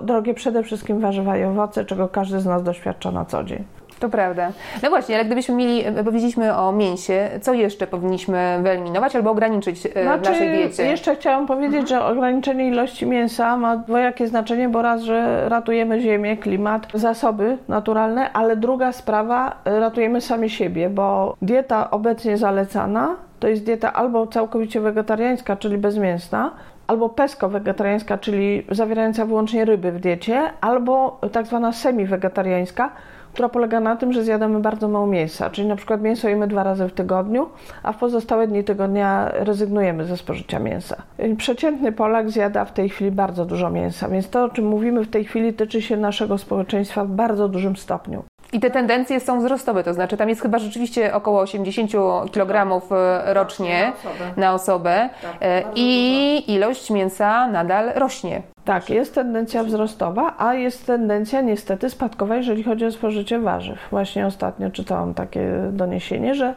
drogie przede wszystkim warzywa i owoce, czego każdy z nas doświadcza na co dzień. To prawda. No właśnie, ale gdybyśmy mieli, powiedzieliśmy o mięsie, co jeszcze powinniśmy wyeliminować albo ograniczyć znaczy, w naszej diecie? Jeszcze chciałam powiedzieć, mhm. że ograniczenie ilości mięsa ma dwojakie znaczenie, bo raz, że ratujemy ziemię, klimat, zasoby naturalne, ale druga sprawa, ratujemy sami siebie, bo dieta obecnie zalecana to jest dieta albo całkowicie wegetariańska, czyli bezmięsna, albo pesko-wegetariańska, czyli zawierająca wyłącznie ryby w diecie, albo tak zwana semi-wegetariańska, która polega na tym, że zjadamy bardzo mało mięsa, czyli na przykład mięso jemy dwa razy w tygodniu, a w pozostałe dni tygodnia rezygnujemy ze spożycia mięsa. Przeciętny Polak zjada w tej chwili bardzo dużo mięsa, więc to, o czym mówimy w tej chwili, tyczy się naszego społeczeństwa w bardzo dużym stopniu. I te tendencje są wzrostowe, to znaczy tam jest chyba rzeczywiście około 80 kg e, rocznie na osobę, na osobę tak, e, i ilość mięsa nadal rośnie. Tak, jest tendencja wzrostowa, a jest tendencja niestety spadkowa, jeżeli chodzi o spożycie warzyw. Właśnie ostatnio czytałam takie doniesienie, że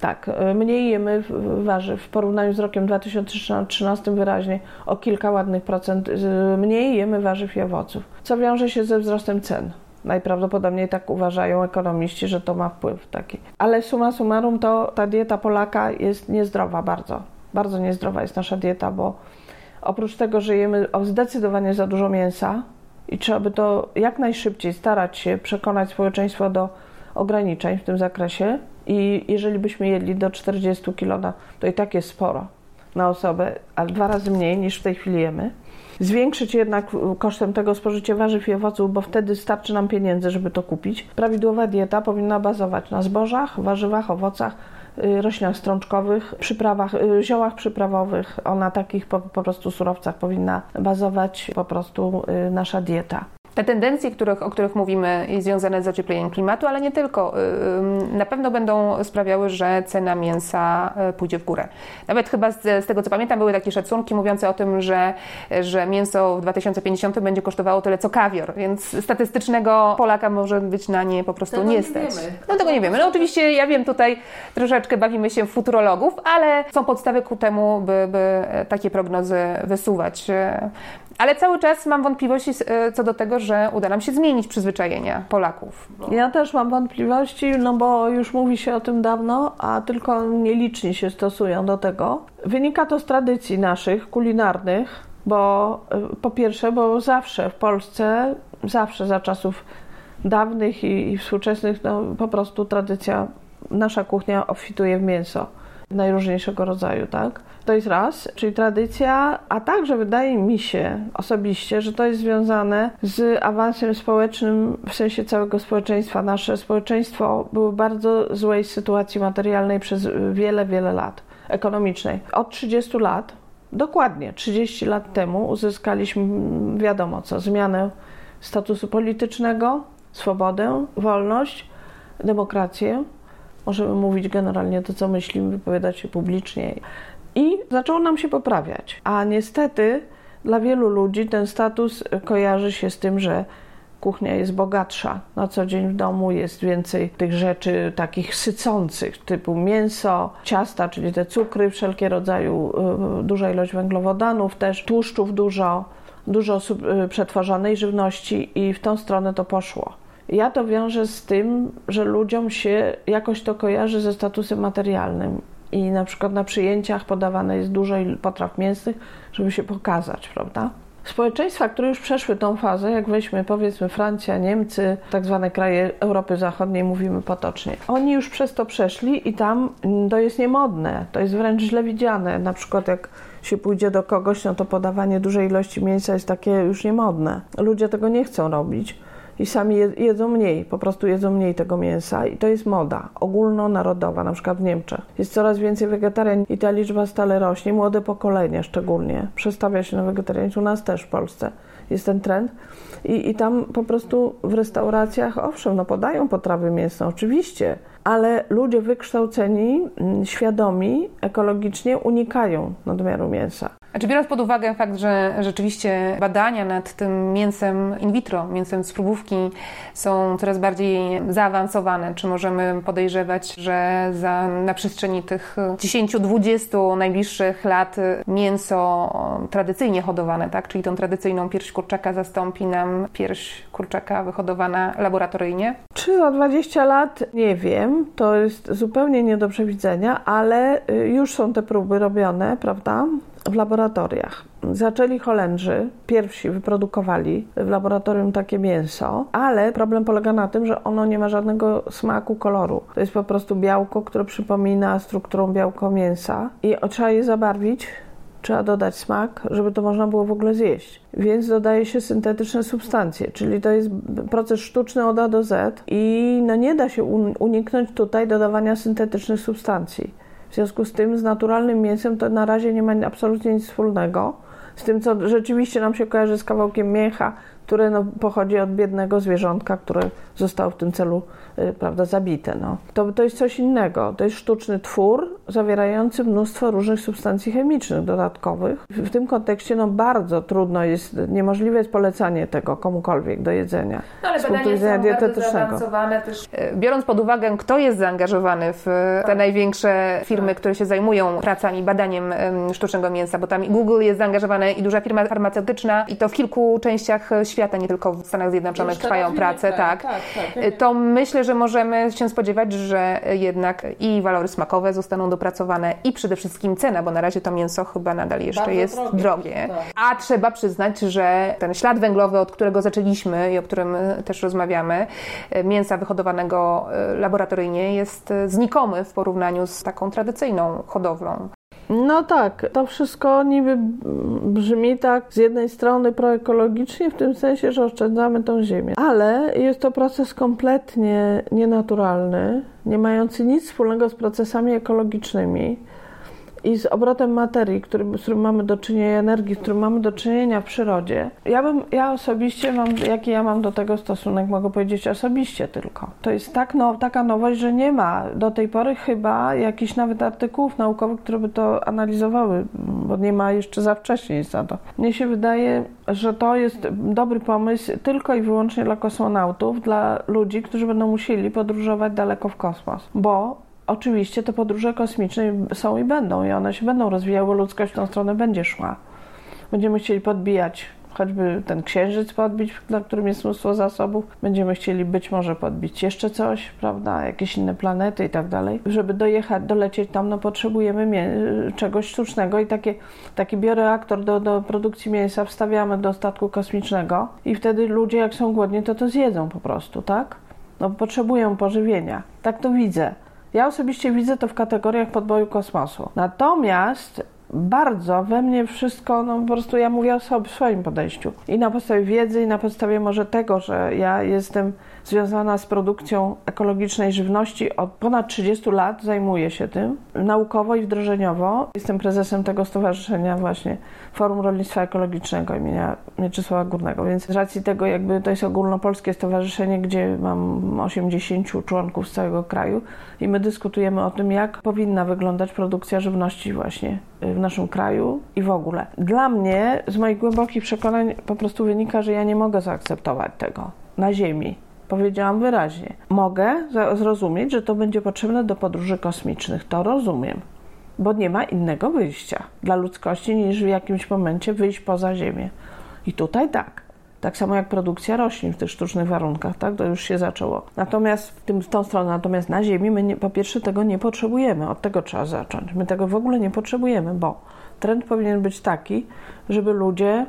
tak, e, mniej jemy warzyw w porównaniu z rokiem 2013 wyraźnie o kilka ładnych procent mniej jemy warzyw i owoców, co wiąże się ze wzrostem cen. Najprawdopodobniej tak uważają ekonomiści, że to ma wpływ taki. Ale suma summarum to ta dieta Polaka jest niezdrowa bardzo. Bardzo niezdrowa jest nasza dieta, bo oprócz tego, że jemy zdecydowanie za dużo mięsa i trzeba by to jak najszybciej starać się przekonać społeczeństwo do ograniczeń w tym zakresie i jeżeli byśmy jedli do 40 kg, to i tak jest sporo na osobę, ale dwa razy mniej niż w tej chwili jemy zwiększyć jednak kosztem tego spożycie warzyw i owoców, bo wtedy starczy nam pieniędzy, żeby to kupić. Prawidłowa dieta powinna bazować na zbożach, warzywach, owocach, y, roślinach strączkowych, przyprawach, y, ziołach przyprawowych. Ona takich po, po prostu surowcach powinna bazować po prostu y, nasza dieta. Te tendencje, których, o których mówimy, związane z ociepleniem klimatu, ale nie tylko, na pewno będą sprawiały, że cena mięsa y, pójdzie w górę. Nawet chyba z, z tego, co pamiętam, były takie szacunki mówiące o tym, że, że mięso w 2050 będzie kosztowało tyle, co kawior, więc statystycznego Polaka może być na nie po prostu tego nie stać. No tego nie wiemy. No oczywiście ja wiem, tutaj troszeczkę bawimy się futurologów, ale są podstawy ku temu, by, by takie prognozy wysuwać. Ale cały czas mam wątpliwości e, co do tego, że uda nam się zmienić przyzwyczajenia Polaków. Bo... Ja też mam wątpliwości, no bo już mówi się o tym dawno, a tylko nieliczni się stosują do tego. Wynika to z tradycji naszych kulinarnych, bo e, po pierwsze, bo zawsze w Polsce, zawsze za czasów dawnych i, i współczesnych, no po prostu tradycja, nasza kuchnia obfituje w mięso najróżniejszego rodzaju, tak? To jest raz, czyli tradycja, a także wydaje mi się osobiście, że to jest związane z awansem społecznym w sensie całego społeczeństwa. Nasze społeczeństwo było w bardzo złej sytuacji materialnej przez wiele, wiele lat, ekonomicznej. Od 30 lat, dokładnie 30 lat temu, uzyskaliśmy wiadomo co, zmianę statusu politycznego, swobodę, wolność, demokrację. Możemy mówić generalnie to, co myślimy, wypowiadać się publicznie i zaczął nam się poprawiać. A niestety dla wielu ludzi ten status kojarzy się z tym, że kuchnia jest bogatsza. Na co dzień w domu jest więcej tych rzeczy takich sycących, typu mięso, ciasta, czyli te cukry, wszelkie rodzaju, y, duża ilość węglowodanów, też tłuszczów dużo, dużo y, przetworzonej żywności i w tą stronę to poszło. Ja to wiążę z tym, że ludziom się jakoś to kojarzy ze statusem materialnym i na przykład na przyjęciach podawane jest dużo potraw mięsnych, żeby się pokazać, prawda? Społeczeństwa, które już przeszły tą fazę, jak weźmy powiedzmy Francja, Niemcy, tak zwane kraje Europy Zachodniej, mówimy potocznie, oni już przez to przeszli i tam to jest niemodne, to jest wręcz źle widziane. Na przykład jak się pójdzie do kogoś, no to podawanie dużej ilości mięsa jest takie już niemodne. Ludzie tego nie chcą robić i sami jedzą mniej, po prostu jedzą mniej tego mięsa i to jest moda ogólnonarodowa, na przykład w Niemczech. Jest coraz więcej wegetarian i ta liczba stale rośnie, młode pokolenie szczególnie przestawia się na wegetarianizm, u nas też w Polsce jest ten trend. I, I tam po prostu w restauracjach, owszem, no podają potrawy mięsne, oczywiście, ale ludzie wykształceni, mm, świadomi, ekologicznie unikają nadmiaru mięsa. A czy biorąc pod uwagę fakt, że rzeczywiście badania nad tym mięsem in vitro, mięsem z próbówki są coraz bardziej zaawansowane, czy możemy podejrzewać, że za, na przestrzeni tych 10-20 najbliższych lat mięso tradycyjnie hodowane, tak, czyli tą tradycyjną pierś kurczaka zastąpi nam pierś kurczaka wyhodowana laboratoryjnie? Czy za 20 lat? Nie wiem. To jest zupełnie nie do przewidzenia, ale y, już są te próby robione, prawda? w laboratoriach. Zaczęli Holendrzy, pierwsi wyprodukowali w laboratorium takie mięso, ale problem polega na tym, że ono nie ma żadnego smaku, koloru. To jest po prostu białko, które przypomina strukturą białko mięsa i trzeba je zabarwić trzeba dodać smak, żeby to można było w ogóle zjeść. Więc dodaje się syntetyczne substancje, czyli to jest proces sztuczny od A do Z i no nie da się uniknąć tutaj dodawania syntetycznych substancji. W związku z tym z naturalnym mięsem to na razie nie ma absolutnie nic wspólnego. Z tym, co rzeczywiście nam się kojarzy z kawałkiem mięcha, które no, pochodzi od biednego zwierzątka, które zostało w tym celu Y, prawda, zabite. No. To, to jest coś innego. To jest sztuczny twór zawierający mnóstwo różnych substancji chemicznych dodatkowych. W, tym kontekście no, bardzo trudno jest, niemożliwe jest polecanie tego komukolwiek do jedzenia. No, ale z punktu widzenia dietetycznego. Też... Y, biorąc pod uwagę, kto jest zaangażowany w te tak. największe firmy, tak. które się zajmują pracami, badaniem sztucznego mięsa, bo tam Google jest zaangażowane i duża firma farmaceutyczna i to w kilku częściach świata, nie tylko w Stanach Zjednoczonych trwają prace, tak. tak, tak. Y, to myślę, że możemy się spodziewać, że jednak i walory smakowe zostaną dopracowane i przede wszystkim cena, bo na razie to mięso chyba nadal jeszcze Bardzo jest drogie. drogie. Tak. A trzeba przyznać, że ten ślad węglowy, od którego zaczęliśmy i o którym też rozmawiamy, mięsa wyhodowanego e, laboratoryjnie jest znikomy w porównaniu z taką tradycyjną hodowlą. No tak, to wszystko niby brzmi tak z jednej strony proekologicznie, w tym sensie, że oszczędzamy tą ziemię, ale jest to proces kompletnie nienaturalny, nie mający nic wspólnego z procesami ekologicznymi i z obrotem materii, który, z którym mamy do czynienia, energii, z którym mamy do czynienia w przyrodzie. Ja bym, ja osobiście mam, jaki ja mam do tego stosunek, mogę powiedzieć osobiście tylko. To jest tak no, taka nowość, że nie ma do tej pory chyba jakichś nawet artykułów naukowych, które by to analizowały, bo nie ma jeszcze za wcześnie na to. Mnie się wydaje, że to jest dobry pomysł tylko i wyłącznie dla kosmonautów, dla ludzi, którzy będą musieli podróżować daleko w kosmos, bo oczywiście te podróże kosmiczne są i będą, i one się będą rozwijały, ludzkość w tą stronę będzie szła. Będziemy chcieli podbijać choćby ten księżyc podbić, na którym jest mnóstwo zasobów. Będziemy chcieli być może podbić jeszcze coś, prawda, jakieś inne planety i tak dalej. Żeby dojechać, dolecieć tam, no potrzebujemy czegoś sztucznego i takie, taki bioreaktor do, do produkcji mięsa wstawiamy do statku kosmicznego i wtedy ludzie jak są głodni, to to zjedzą po prostu, tak? No potrzebują pożywienia. Tak to widzę. Ja osobiście widzę to w kategoriach podboju kosmosu. Natomiast bardzo we mnie wszystko, no po prostu ja mówię o sobie, swoim podejściu. I na podstawie wiedzy, i na podstawie może tego, że ja jestem związana z produkcją ekologicznej żywności od ponad 30 lat, zajmuję się tym naukowo i wdrożeniowo. Jestem prezesem tego stowarzyszenia właśnie Forum Rolnictwa Ekologicznego imienia Mieczysława Górnego, więc z racji tego jakby to jest ogólnopolskie stowarzyszenie, gdzie mam 80 członków z całego kraju i my dyskutujemy o tym, jak powinna wyglądać produkcja żywności właśnie w naszym kraju i w ogóle. Dla mnie, z moich głębokich przekonań, po prostu wynika, że ja nie mogę zaakceptować tego na Ziemi. Powiedziałam wyraźnie. Mogę zrozumieć, że to będzie potrzebne do podróży kosmicznych. To rozumiem, bo nie ma innego wyjścia dla ludzkości niż w jakimś momencie wyjść poza Ziemię. I tutaj tak. Tak samo jak produkcja roślin w tych sztucznych warunkach, tak? To już się zaczęło. Natomiast w, tym, w tą stronę, natomiast na Ziemi my nie, po pierwsze tego nie potrzebujemy, od tego trzeba zacząć. My tego w ogóle nie potrzebujemy, bo trend powinien być taki, żeby ludzie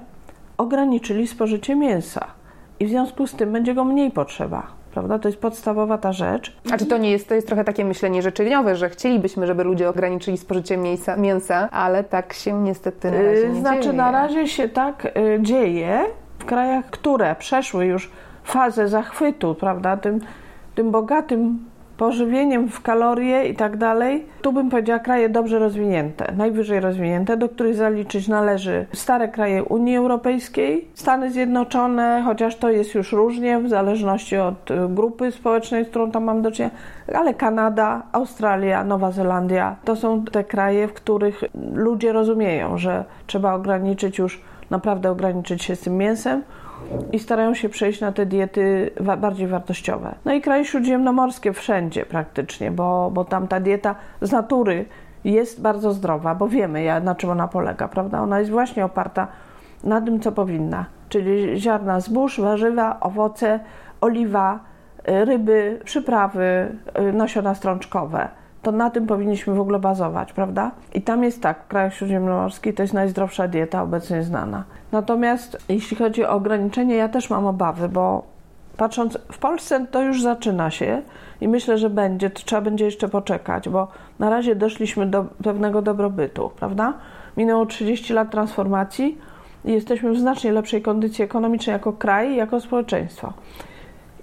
ograniczyli spożycie mięsa i w związku z tym będzie go mniej potrzeba. Prawda? To jest podstawowa ta rzecz. A czy to nie jest, to jest trochę takie myślenie życzeniowe, że chcielibyśmy, żeby ludzie ograniczyli spożycie mięsa, mięsa ale tak się niestety na razie nie Znaczy dzieje. na razie się tak y, dzieje, w krajach, które przeszły już fazę zachwytu, prawda, tym, tym bogatym pożywieniem w kalorie i tak dalej, tu bym powiedziała kraje dobrze rozwinięte, najwyżej rozwinięte, do których zaliczyć należy stare kraje Unii Europejskiej, Stany Zjednoczone, chociaż to jest już różnie w zależności od y, grupy społecznej, z którą tam mam do czynienia, ale Kanada, Australia, Nowa Zelandia to są te kraje, w których ludzie rozumieją, że trzeba ograniczyć już, naprawdę ograniczyć się z tym mięsem, i starają się przejść na te diety bardziej wartościowe. No i kraje śródziemnomorskie wszędzie praktycznie, bo, bo tam ta dieta z natury jest bardzo zdrowa, bo wiemy na czym ona polega, prawda? Ona jest właśnie oparta na tym, co powinna, czyli ziarna zbóż, warzywa, owoce, oliwa, y, ryby, przyprawy, y, nasiona strączkowe to na tym powinniśmy w ogóle bazować, prawda? I tam jest tak, w krajach śródziemnomorskich to jest najzdrowsza dieta obecnie znana. Natomiast jeśli chodzi o ograniczenie, ja też mam obawy, bo patrząc w Polsce to już zaczyna się i myślę, że będzie, to trzeba będzie jeszcze poczekać, bo na razie doszliśmy do pewnego dobrobytu, prawda? Minęło 30 lat transformacji i jesteśmy w znacznie lepszej kondycji ekonomicznej jako kraj i jako społeczeństwo.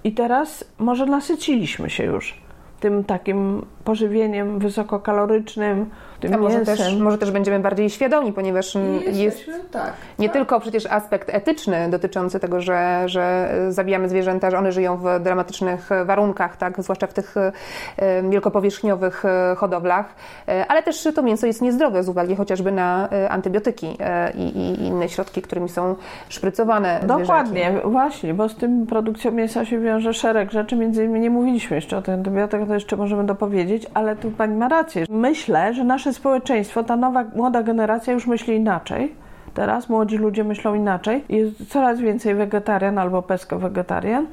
I teraz może nasyciliśmy się już tym takim pożywieniem wysokokalorycznym, tym A może mięsem. też, może też będziemy bardziej świadomi, ponieważ jest tak, nie tak. tylko przecież aspekt etyczny dotyczący tego, że, że zabijamy zwierzęta, że one żyją w dramatycznych warunkach, tak, zwłaszcza w tych e, wielkopowierzchniowych e, hodowlach, e, ale też to mięso jest niezdrowe z uwagi chociażby na antybiotyki i, i inne środki, którymi są szprycowane Dokładnie, zwierzęki. właśnie, bo z tym produkcją mięsa się wiąże szereg rzeczy, między innymi nie mówiliśmy jeszcze o tych antybiotykach, to jeszcze możemy dopowiedzieć, ale tu Pani ma rację. Myślę, że nasze społeczeństwo, ta nowa, młoda generacja już myśli inaczej. Teraz młodzi ludzie myślą inaczej. Jest coraz więcej wegetarian albo pesko-wegetarian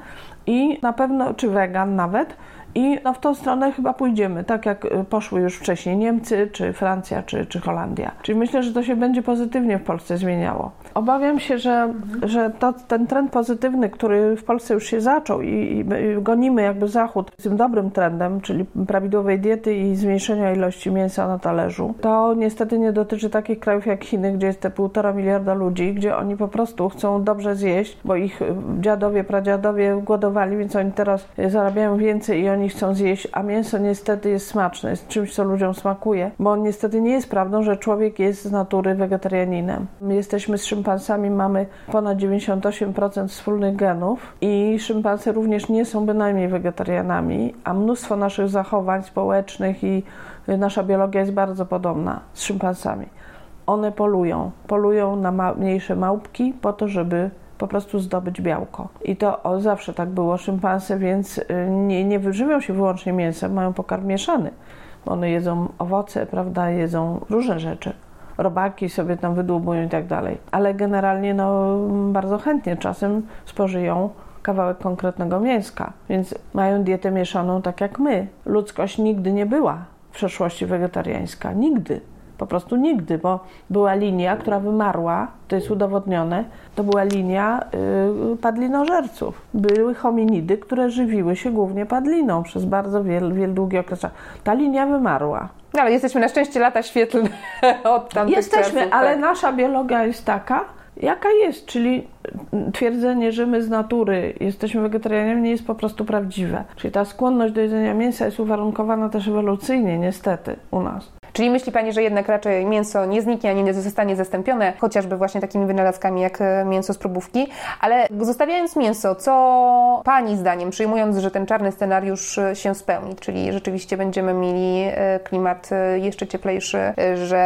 i na pewno, czy wegan nawet, i no, w tą stronę chyba pójdziemy, tak jak y, poszły już wcześniej Niemcy, czy Francja, czy, czy Holandia. Czyli myślę, że to się będzie pozytywnie w Polsce zmieniało. Obawiam się, że, mhm. że to, ten trend pozytywny, który w Polsce już się zaczął i, i, gonimy jakby Zachód z tym dobrym trendem, czyli prawidłowej diety i zmniejszenia ilości mięsa na talerzu, to niestety nie dotyczy takich krajów jak Chiny, gdzie jest te półtora miliarda ludzi, gdzie oni po prostu chcą dobrze zjeść, bo ich y, dziadowie, pradziadowie głodowali, więc oni teraz zarabiają więcej i oni oni chcą zjeść, a mięso niestety jest smaczne, jest czymś, co ludziom smakuje, bo niestety nie jest prawdą, że człowiek jest z natury wegetarianinem. My jesteśmy z szympansami, mamy ponad 98% wspólnych genów i szympansy również nie są bynajmniej wegetarianami, a mnóstwo naszych zachowań społecznych i nasza biologia jest bardzo podobna z szympansami. One polują, polują na ma mniejsze małpki po to, żeby po prostu zdobyć białko. I to o, zawsze tak było. Szympanse więc y, nie, nie wyżywią się wyłącznie mięsem, mają pokarm mieszany. One jedzą owoce, prawda, jedzą różne rzeczy. Robaki sobie tam wydłubują i tak dalej. Ale generalnie no, bardzo chętnie czasem spożyją kawałek konkretnego mięska. Więc mają dietę mieszaną tak jak my. Ludzkość nigdy nie była w przeszłości wegetariańska. Nigdy. Po prostu nigdy, bo była linia, która wymarła, to jest udowodnione, to była linia yy, padlinożerców. Były hominidy, które żywiły się głównie padliną przez bardzo wiele, wiele długi okres. Ta linia wymarła. No, ale jesteśmy na szczęście lata świetlne [LAUGHS] od tamtych Jesteśmy, czasów, ale tak. nasza biologia jest taka, jaka jest, czyli twierdzenie, że my z natury jesteśmy wegetarianami nie jest po prostu prawdziwe. Czyli ta skłonność do jedzenia mięsa jest uwarunkowana też ewolucyjnie niestety u nas. Czyli myśli Pani, że jednak raczej mięso nie zniknie, ani nie zostanie zastąpione, chociażby właśnie takimi wynalazkami jak e, mięso z probówki. Ale zostawiając mięso, co Pani zdaniem, przyjmując, że ten czarny scenariusz e, się spełni, czyli rzeczywiście będziemy mieli e, klimat jeszcze cieplejszy, że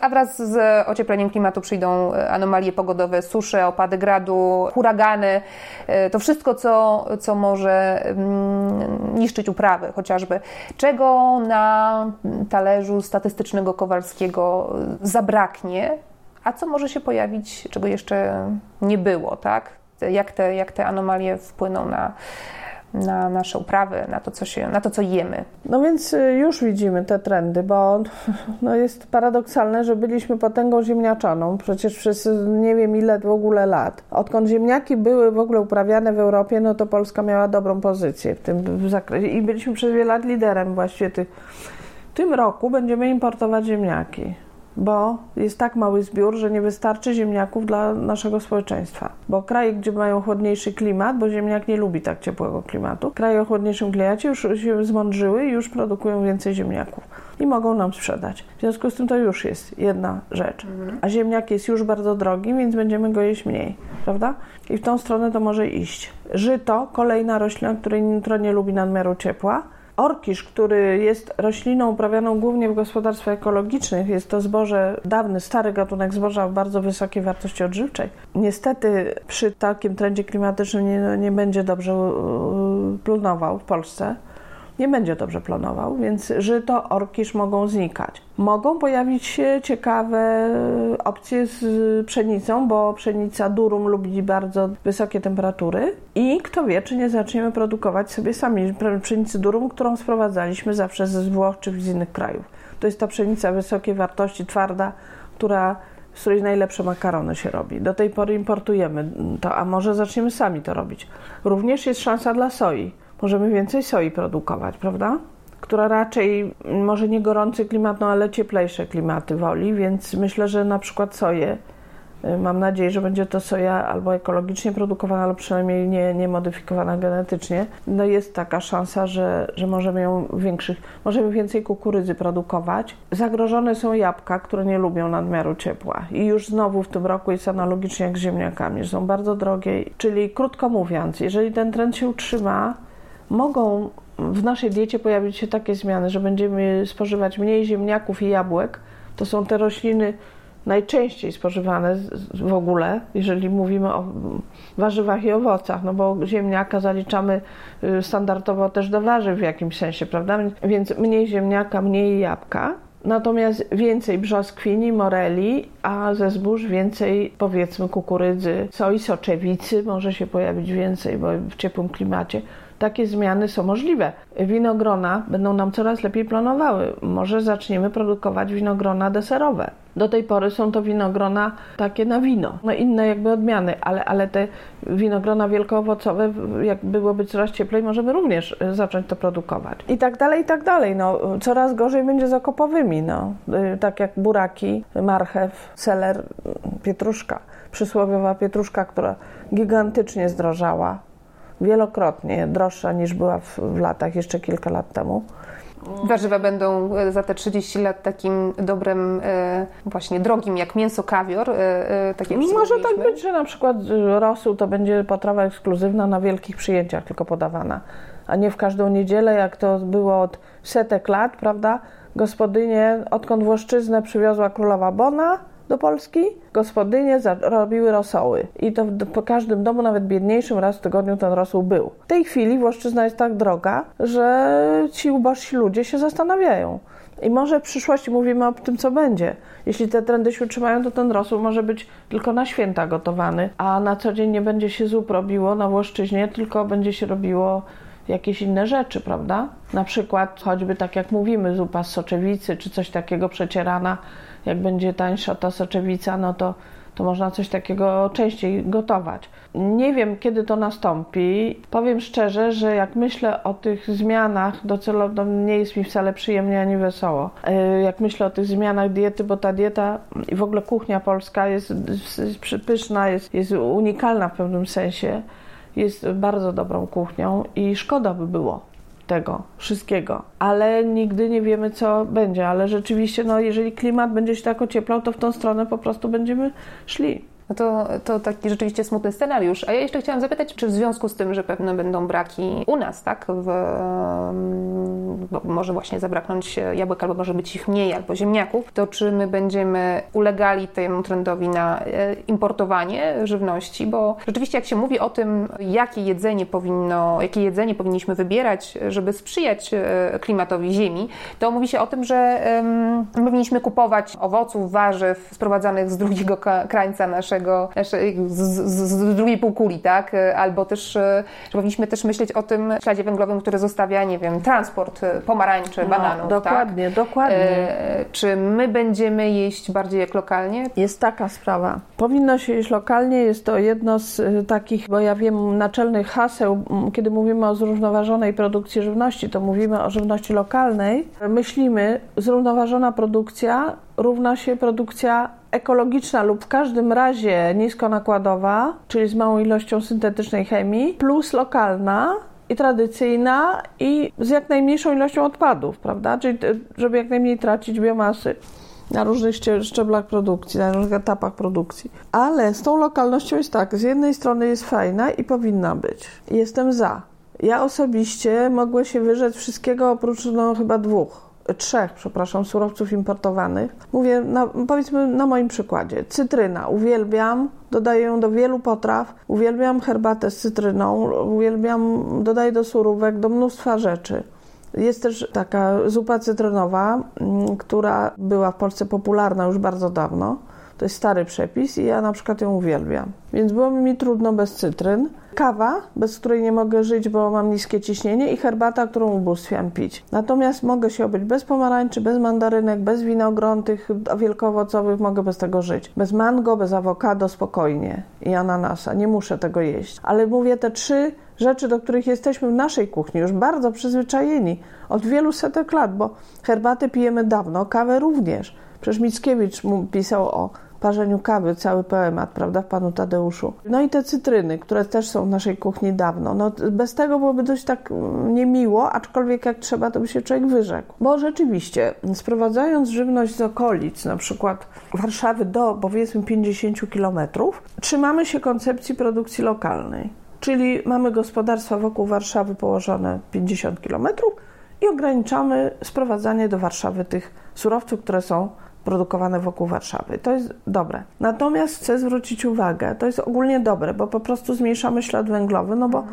a wraz z ociepleniem klimatu przyjdą anomalie pogodowe, susze, opady gradu, huragany, to wszystko, co, co może niszczyć uprawy chociażby. Czego na talerzu statystycznego Kowalskiego zabraknie, a co może się pojawić, czego jeszcze nie było, tak? Jak te, jak te anomalie wpłyną na, na nasze uprawy, na to, co się, na to, co jemy. No więc y, już widzimy te trendy, bo [LAUGHS] no jest paradoksalne, że byliśmy potęgą ziemniaczaną przecież przez nie wiem ile w ogóle lat. Odkąd ziemniaki były w ogóle uprawiane w Europie, no to Polska miała dobrą pozycję w tym zakresie i byliśmy przez wiele lat liderem właściwie tych w tym roku będziemy importować ziemniaki. bo jest tak mały zbiór, że nie wystarczy ziemniaków dla naszego społeczeństwa. Bo kraje, gdzie mają chłodniejszy klimat, bo ziemniak nie lubi tak ciepłego klimatu, kraje o chłodniejszym klimacie już się zmądrzyły i już produkują więcej ziemniaków i mogą nam sprzedać. W związku z tym to już jest jedna rzecz. A ziemniak jest już bardzo drogi, więc będziemy go jeść mniej, prawda? I w tą stronę to może iść. Żyto, kolejna roślina, której, która nie lubi nadmiaru ciepła, Orkisz, który jest rośliną uprawianą głównie w gospodarstwach ekologicznych, jest to zboże, dawny, stary gatunek zboża o bardzo wysokiej wartości odżywczej. Niestety przy takim trendzie klimatycznym nie, nie będzie dobrze plunował w Polsce nie będzie dobrze planował, więc żyto, orkisz mogą znikać. Mogą pojawić się ciekawe opcje z pszenicą, bo pszenica durum lubi bardzo wysokie temperatury i kto wie, czy nie zaczniemy produkować sobie sami pszenicy durum, którą sprowadzaliśmy zawsze ze Włoch czy z innych krajów. To jest ta pszenica wysokiej wartości, twarda, która z której najlepsze makarony się robi. Do tej pory importujemy to, a może zaczniemy sami to robić. Również jest szansa dla soi możemy więcej soi produkować, prawda? Która raczej może nie gorący klimat, no ale cieplejsze klimaty woli, więc myślę, że na przykład soję y, Mam nadzieję, że będzie to soja albo ekologicznie produkowana, albo przynajmniej nie, nie modyfikowana genetycznie. No jest taka szansa, że, że możemy ją większych, możemy więcej kukurydzy produkować. Zagrożone są jabłka, które nie lubią nadmiaru ciepła. I już znowu w tym roku jest analogicznie jak z ziemniakami, że są bardzo drogie. Czyli krótko mówiąc, jeżeli ten trend się utrzyma, mogą w naszej diecie pojawić się takie zmiany, że będziemy spożywać mniej ziemniaków i jabłek. To są te rośliny najczęściej spożywane w ogóle, jeżeli mówimy o warzywach i owocach, no bo ziemniaka zaliczamy y, standardowo też do warzyw w jakimś sensie, prawda? Więc mniej ziemniaka, mniej jabłka. Natomiast więcej brzoskwini, moreli, a ze zbóż więcej powiedzmy kukurydzy, soi, soczewicy może się pojawić więcej, bo w ciepłym klimacie takie zmiany są możliwe. Winogrona będą nam coraz lepiej planowały. Może zaczniemy produkować winogrona deserowe. Do tej pory są to winogrona takie na wino, no inne jakby odmiany, ale, ale te winogrona wielkoowocowe, jak byłoby coraz cieplej, możemy również e, zacząć to produkować. I tak dalej, i tak dalej. No, coraz gorzej będzie z okopowymi, no, e, tak jak buraki, marchew, seler, pietruszka. Przysłowiowa pietruszka, która gigantycznie zdrożała, wielokrotnie droższa niż była w, w latach jeszcze kilka lat temu. Warzywa będą e, za te 30 lat takim dobrem, e, właśnie drogim jak mięso, kawior. E, tak jak Może tak być, że na przykład rosół to będzie potrawa ekskluzywna na wielkich przyjęciach tylko podawana, a nie w każdą niedzielę, jak to było od setek lat, prawda? Gospodynie, odkąd Włoszczyznę przywiozła królowa Bona, do Polski, gospodynie robiły rosoły. I to po każdym domu, nawet biedniejszym, raz w tygodniu ten rosół był. W tej chwili Włoszczyzna jest tak droga, że ci ubożsi ludzie się zastanawiają. I może w przyszłości mówimy o tym, co będzie. Jeśli te trendy się utrzymają, to ten rosół może być tylko na święta gotowany, a na co dzień nie będzie się zup robiło na Włoszczyźnie, tylko będzie się robiło jakieś inne rzeczy, prawda? Na przykład choćby tak jak mówimy, zupa z soczewicy czy coś takiego przecierana jak będzie tańsza ta soczewica, no to, to można coś takiego częściej gotować. Nie wiem, kiedy to nastąpi. Powiem szczerze, że jak myślę o tych zmianach docelowo, nie jest mi wcale przyjemnie ani wesoło. E, jak myślę o tych zmianach diety, bo ta dieta i w ogóle kuchnia polska jest, jest pyszna, jest, jest unikalna w pewnym sensie, jest bardzo dobrą kuchnią i szkoda by było tego wszystkiego, ale nigdy nie wiemy, co będzie. Ale rzeczywiście, no, jeżeli klimat będzie się tak ocieplał, to w tą stronę po prostu będziemy szli. No to, to taki rzeczywiście smutny scenariusz. A ja jeszcze chciałam zapytać, czy w związku z tym, że pewne będą braki u nas, tak, w, może właśnie zabraknąć jabłek, albo może być ich mniej, albo ziemniaków, to czy my będziemy ulegali temu trendowi na e, importowanie żywności? Bo rzeczywiście jak się mówi o tym, jakie jedzenie powinno, jakie jedzenie powinniśmy wybierać, żeby sprzyjać e, klimatowi ziemi, to mówi się o tym, że um, powinniśmy kupować owoców, warzyw sprowadzanych z drugiego krańca naszego naszego, z, z, z drugiej półkuli, tak? Albo też, e, powinniśmy też myśleć o tym śladzie węglowym, który zostawia, nie wiem, transport e, pomarańczy, no, bananów, Dokładnie, tak? dokładnie. E, czy my będziemy jeść bardziej jak lokalnie? Jest taka sprawa. Powinno się jeść lokalnie, jest to jedno z e, takich, bo ja wiem, naczelnych haseł, kiedy mówimy o zrównoważonej produkcji żywności, to mówimy o żywności lokalnej. Myślimy, zrównoważona produkcja równa się produkcja ekologiczna lub w każdym razie niskonakładowa, czyli z małą ilością syntetycznej chemii, plus lokalna, i tradycyjna i z jak najmniejszą ilością odpadów, prawda? Czyli żeby jak najmniej tracić biomasy na różnych szczeblach produkcji, na różnych etapach produkcji. Ale z tą lokalnością jest tak, z jednej strony jest fajna i powinna być. Jestem za. Ja osobiście mogłem się wyrzec wszystkiego oprócz no, chyba dwóch trzech, przepraszam, surowców importowanych. Mówię, na, powiedzmy na moim przykładzie. Cytryna, uwielbiam, dodaję ją do wielu potraw, uwielbiam herbatę z cytryną, uwielbiam, dodaję do surówek, do mnóstwa rzeczy. Jest też taka zupa cytrynowa, mm, która była w Polsce popularna już bardzo dawno. To jest stary przepis i ja na przykład ją uwielbiam. Więc byłoby mi trudno bez cytryn. Kawa, bez której nie mogę żyć, bo mam niskie ciśnienie i herbata, którą ubóstwiam pić. Natomiast mogę się obyć bez pomarańczy, bez mandarynek, bez winogron tych wielkoowocowych, mogę bez tego żyć. Bez mango, bez awokado spokojnie i ananasa. Nie muszę tego jeść. Ale mówię te trzy rzeczy, do których jesteśmy w naszej kuchni już bardzo przyzwyczajeni od wielu setek lat, bo herbatę pijemy dawno, kawę również. Przecież Mickiewicz pisał o parzeniu kawy, cały poemat, prawda, w Panu Tadeuszu. No i te cytryny, które też są w naszej kuchni dawno. No, bez tego byłoby dość tak mm, niemiło, aczkolwiek jak trzeba, to by się człowiek wyrzekł. Bo rzeczywiście, sprowadzając żywność z okolic, na przykład Warszawy do powiedzmy 50 kilometrów, trzymamy się koncepcji produkcji lokalnej. Czyli mamy gospodarstwa wokół Warszawy położone 50 kilometrów i ograniczamy sprowadzanie do Warszawy tych surowców, które są produkowane wokół Warszawy. To jest dobre. Natomiast chcę zwrócić uwagę, to jest ogólnie dobre, bo po prostu zmniejszamy ślad węglowy, no bo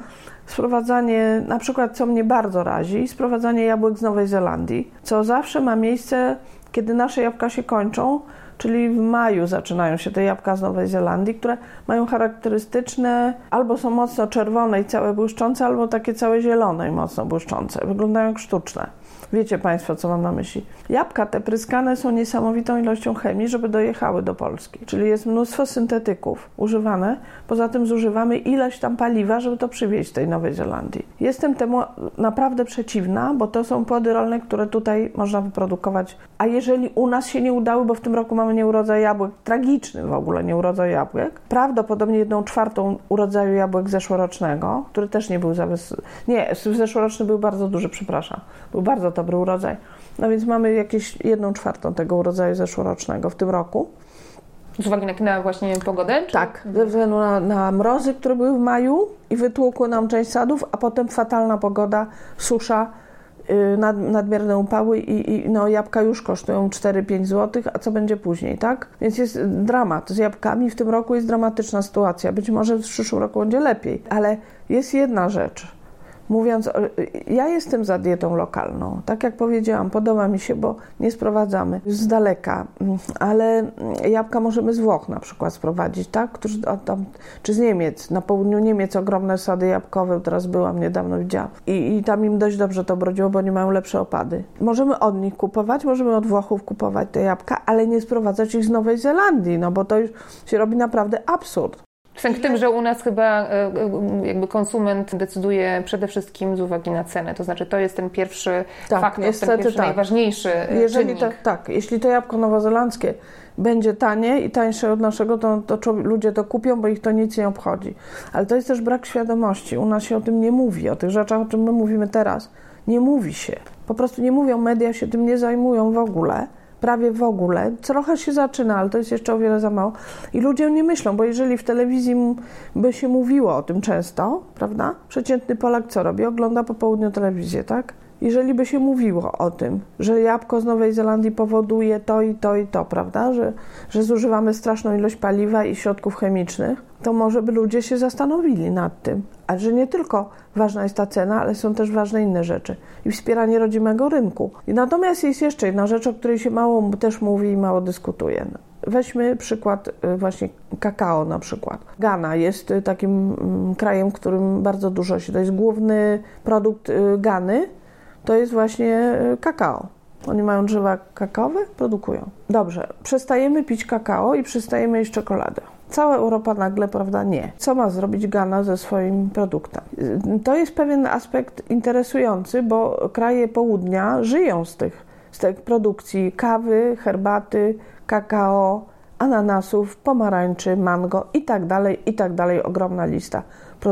sprowadzanie, na przykład co mnie bardzo razi, sprowadzanie jabłek z Nowej Zelandii, co zawsze ma miejsce, kiedy nasze jabłka się kończą, czyli w maju zaczynają się te jabłka z Nowej Zelandii, które mają charakterystyczne, albo są mocno czerwone i całe błyszczące, albo takie całe zielone i mocno błyszczące. Wyglądają jak sztuczne. Wiecie Państwo, co mam na myśli. Jabłka te pryskane są niesamowitą ilością chemii, żeby dojechały do Polski. Czyli jest mnóstwo syntetyków używane. Poza tym zużywamy ileś tam paliwa, żeby to przywieźć tej Nowej Zelandii. Jestem temu naprawdę przeciwna, bo to są płody rolne, które tutaj można wyprodukować. A jeżeli u nas się nie udały, bo w tym roku mamy nieurodzaj jabłek, tragiczny w ogóle nieurodzaj jabłek, prawdopodobnie jedną czwartą urodzaju jabłek zeszłorocznego, który też nie był za wys... Nie, zeszłoroczny był bardzo duży, przepraszam. Był bardzo dobry urodzaj. No więc mamy jakieś jedną czwartą tego urodzaju zeszłorocznego w tym roku. Z uwagi na, na właśnie pogodę? Czy? Tak, ze względu na, na, mrozy, które były w maju i wytłukły nam część sadów, a potem fatalna pogoda, susza, yy, nad, nadmierne upały i, i, no, jabłka już kosztują 4-5 zł, a co będzie później, tak? Więc jest dramat z jabłkami. W tym roku jest dramatyczna sytuacja. Być może w przyszłym roku będzie lepiej, ale jest jedna rzecz – mówiąc, ja jestem za dietą lokalną. Tak jak powiedziałam, podoba mi się, bo nie sprowadzamy z daleka, ale jabłka możemy z Włoch na przykład sprowadzić, tak? Którzy, tam, czy z Niemiec, na południu Niemiec ogromne sady jabłkowe, teraz byłam niedawno, widziałam. I, I tam im dość dobrze to brodziło, bo nie mają lepsze opady. Możemy od nich kupować, możemy od Włochów kupować te jabłka, ale nie sprowadzać ich z Nowej Zelandii, no bo to już się robi naprawdę absurd. Sęk tym, że u nas chyba e, e, jakby konsument decyduje przede wszystkim z uwagi na cenę. To znaczy to jest ten pierwszy tak, faktor, niestety, ten pierwszy tak. najważniejszy e, Jeżeli to, tak, jeśli to jabłko nowozelandzkie będzie tanie i tańsze od naszego, to, to ludzie to kupią, bo ich to nic nie obchodzi. Ale to jest też brak świadomości. U nas się o tym nie mówi, o tych rzeczach, o czym my mówimy teraz. Nie mówi się. Po prostu nie mówią, media się tym nie zajmują w ogóle prawie w ogóle. Trochę się zaczyna, ale to jest jeszcze o wiele za mało. I ludzie nie myślą, bo jeżeli w telewizji by się mówiło o tym często, prawda? Przeciętny Polak co robi? Ogląda po południu telewizję, tak? Jeżeli by się mówiło o tym, że jabłko z Nowej Zelandii powoduje to i to i to, prawda? Że, że zużywamy straszną ilość paliwa i środków chemicznych, to może by ludzie się zastanowili nad tym. A że nie tylko ważna jest ta cena, ale są też ważne inne rzeczy i wspieranie rodzimego rynku. I natomiast jest jeszcze jedna rzecz, o której się mało też mówi i mało dyskutuje. Weźmy przykład y, właśnie kakao na przykład. Ghana jest y, takim mm, krajem, w którym bardzo dużo się, to jest główny produkt y, Gany, to jest właśnie kakao. Oni mają drzewa kakaowe, produkują. Dobrze, przestajemy pić kakao i przestajemy jeść czekoladę. Cała Europa nagle, prawda, nie. Co ma zrobić Ghana ze swoim produktem? To jest pewien aspekt interesujący, bo kraje południa żyją z tych z tej produkcji kawy, herbaty, kakao, ananasów, pomarańczy, mango i tak dalej, i tak dalej. Ogromna lista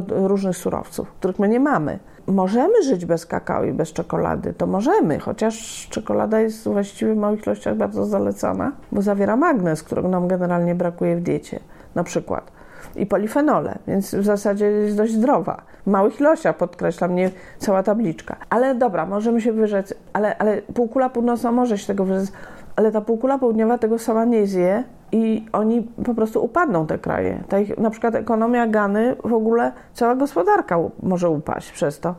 różnych surowców, których my nie mamy. Możemy żyć bez kakao i bez czekolady, to możemy, chociaż czekolada jest właściwie w małych ilościach bardzo zalecana, bo zawiera magnez, którego nam generalnie brakuje w diecie, na przykład. I polifenole, więc w zasadzie jest dość zdrowa. W małych ilościach, podkreślam, nie cała tabliczka. Ale dobra, możemy się wyrzec, ale, ale półkula północna może się tego wyrzec, ale ta półkula południowa tego sama nie zje, i oni po prostu upadną, te kraje. Ta ich, na przykład ekonomia Gany, w ogóle cała gospodarka może upaść przez to.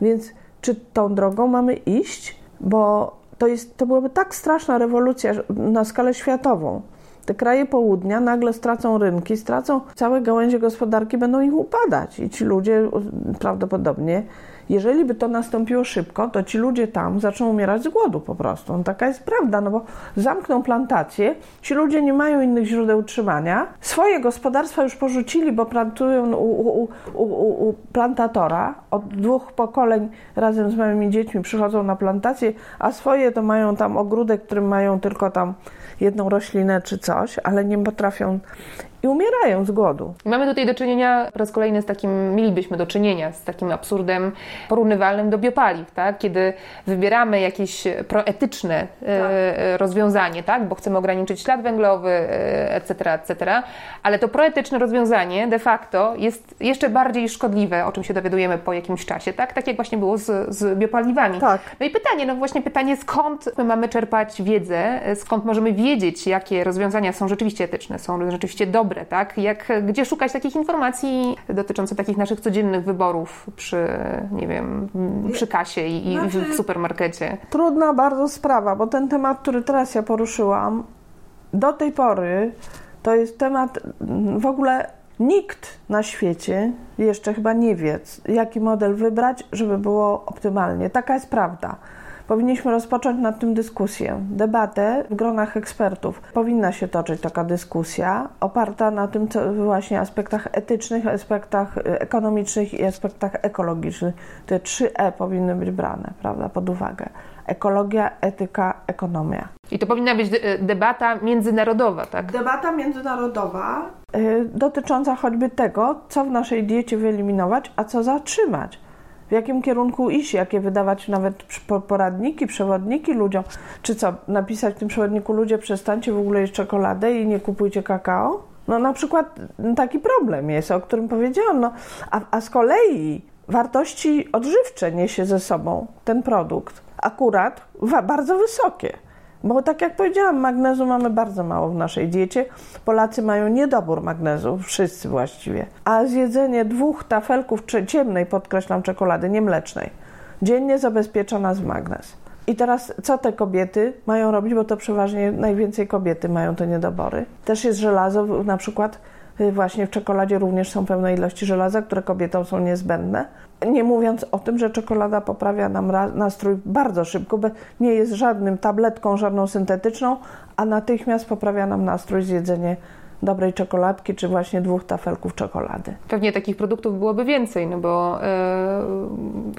Więc czy tą drogą mamy iść? Bo to, jest, to byłaby tak straszna rewolucja na skalę światową. Te kraje południa nagle stracą rynki, stracą całe gałęzie gospodarki, będą ich upadać i ci ludzie prawdopodobnie jeżeli by to nastąpiło szybko, to ci ludzie tam zaczną umierać z głodu po prostu. No, taka jest prawda, no bo zamkną plantacje, ci ludzie nie mają innych źródeł utrzymania, swoje gospodarstwa już porzucili, bo plantują u, u, u, u plantatora, od dwóch pokoleń razem z małymi dziećmi przychodzą na plantację, a swoje to mają tam ogródek, którym mają tylko tam jedną roślinę czy coś, ale nie potrafią i umierają z głodu. Mamy tutaj do czynienia po raz kolejny z takim, mielibyśmy do czynienia z takim absurdem porównywalnym do biopaliw, tak? kiedy wybieramy jakieś proetyczne e, tak. rozwiązanie, tak? bo chcemy ograniczyć ślad węglowy, etc., e, etc., ale to proetyczne rozwiązanie de facto jest jeszcze bardziej szkodliwe, o czym się dowiadujemy po jakimś czasie, tak, tak jak właśnie było z, z biopaliwami. Tak. No i pytanie, no właśnie pytanie, skąd my mamy czerpać wiedzę, skąd możemy wiedzieć, jakie rozwiązania są rzeczywiście etyczne, są rzeczywiście dobre, dobre, tak? Jak, gdzie szukać takich informacji dotyczących takich naszych codziennych wyborów przy, nie wiem, przy kasie i, znaczy, w supermarkecie? Trudna bardzo sprawa, bo ten temat, który teraz ja poruszyłam, do tej pory to jest temat w ogóle Nikt na świecie jeszcze chyba nie wie, jaki model wybrać, żeby było optymalnie. Taka jest prawda powinniśmy rozpocząć nad tym dyskusję, debatę w gronach ekspertów. Powinna się toczyć taka dyskusja oparta na tym co właśnie aspektach etycznych, aspektach y, ekonomicznych i aspektach ekologicznych. Te trzy E powinny być brane prawda, pod uwagę. Ekologia, etyka, ekonomia. I to powinna być debata międzynarodowa, tak? Debata międzynarodowa y, dotycząca choćby tego, co w naszej diecie wyeliminować, a co zatrzymać w jakim kierunku iść, jakie wydawać nawet poradniki, przewodniki ludziom. Czy co, napisać w tym przewodniku ludzie przestańcie w ogóle jeść czekoladę i nie kupujcie kakao? No na przykład taki problem jest, o którym powiedziałam. No, a, a z kolei wartości odżywcze niesie ze sobą ten produkt. Akurat bardzo wysokie. Bo tak jak powiedziałam, magnezu mamy bardzo mało w naszej diecie. Polacy mają niedobór magnezu, wszyscy właściwie. A zjedzenie dwóch tafelków ciemnej, podkreślam, czekolady, nie mlecznej, dziennie zabezpiecza nas w magnez. I teraz co te kobiety mają robić, bo to przeważnie najwięcej kobiety mają te niedobory. Też jest żelazo, na przykład y, właśnie w czekoladzie również są pełne ilości żelaza, które kobietom są niezbędne. Nie mówiąc o tym, że czekolada poprawia nam nastrój bardzo szybko, bo nie jest żadnym tabletką, żadną syntetyczną, a natychmiast poprawia nam nastrój zjedzenie dobrej czekoladki, czy właśnie dwóch tafelków czekolady. Pewnie takich produktów byłoby więcej, no bo e,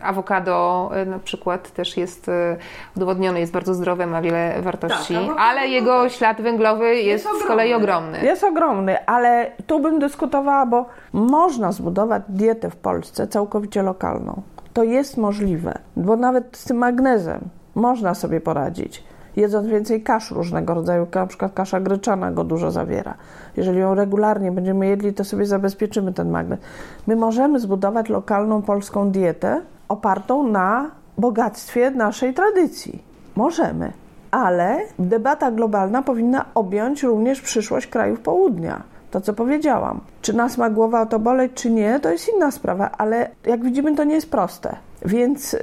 awokado e, na przykład też jest e, udowodnione, jest bardzo zdrowe, ma wiele wartości, tak, ale jego ślad węglowy jest, jest z kolei ogromny. Jest ogromny, ale tu bym dyskutowała, bo można zbudować dietę w Polsce całkowicie lokalną. To jest możliwe, bo nawet z tym magnezem można sobie poradzić jedząc więcej kasz różnego rodzaju, na przykład kasza gryczana go dużo zawiera. Jeżeli ją regularnie będziemy jedli, to sobie zabezpieczymy ten magnez. My możemy zbudować lokalną polską dietę opartą na bogactwie naszej tradycji. Możemy, ale debata globalna powinna objąć również przyszłość krajów południa. To, co powiedziałam. Czy nas ma głowa o to boleć, czy nie, to jest inna sprawa, ale jak widzimy, to nie jest proste. Więc yy,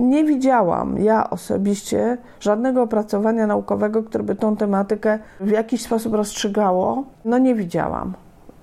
nie widziałam ja osobiście żadnego opracowania naukowego, które by tą tematykę w jakiś sposób rozstrzygało. No nie widziałam.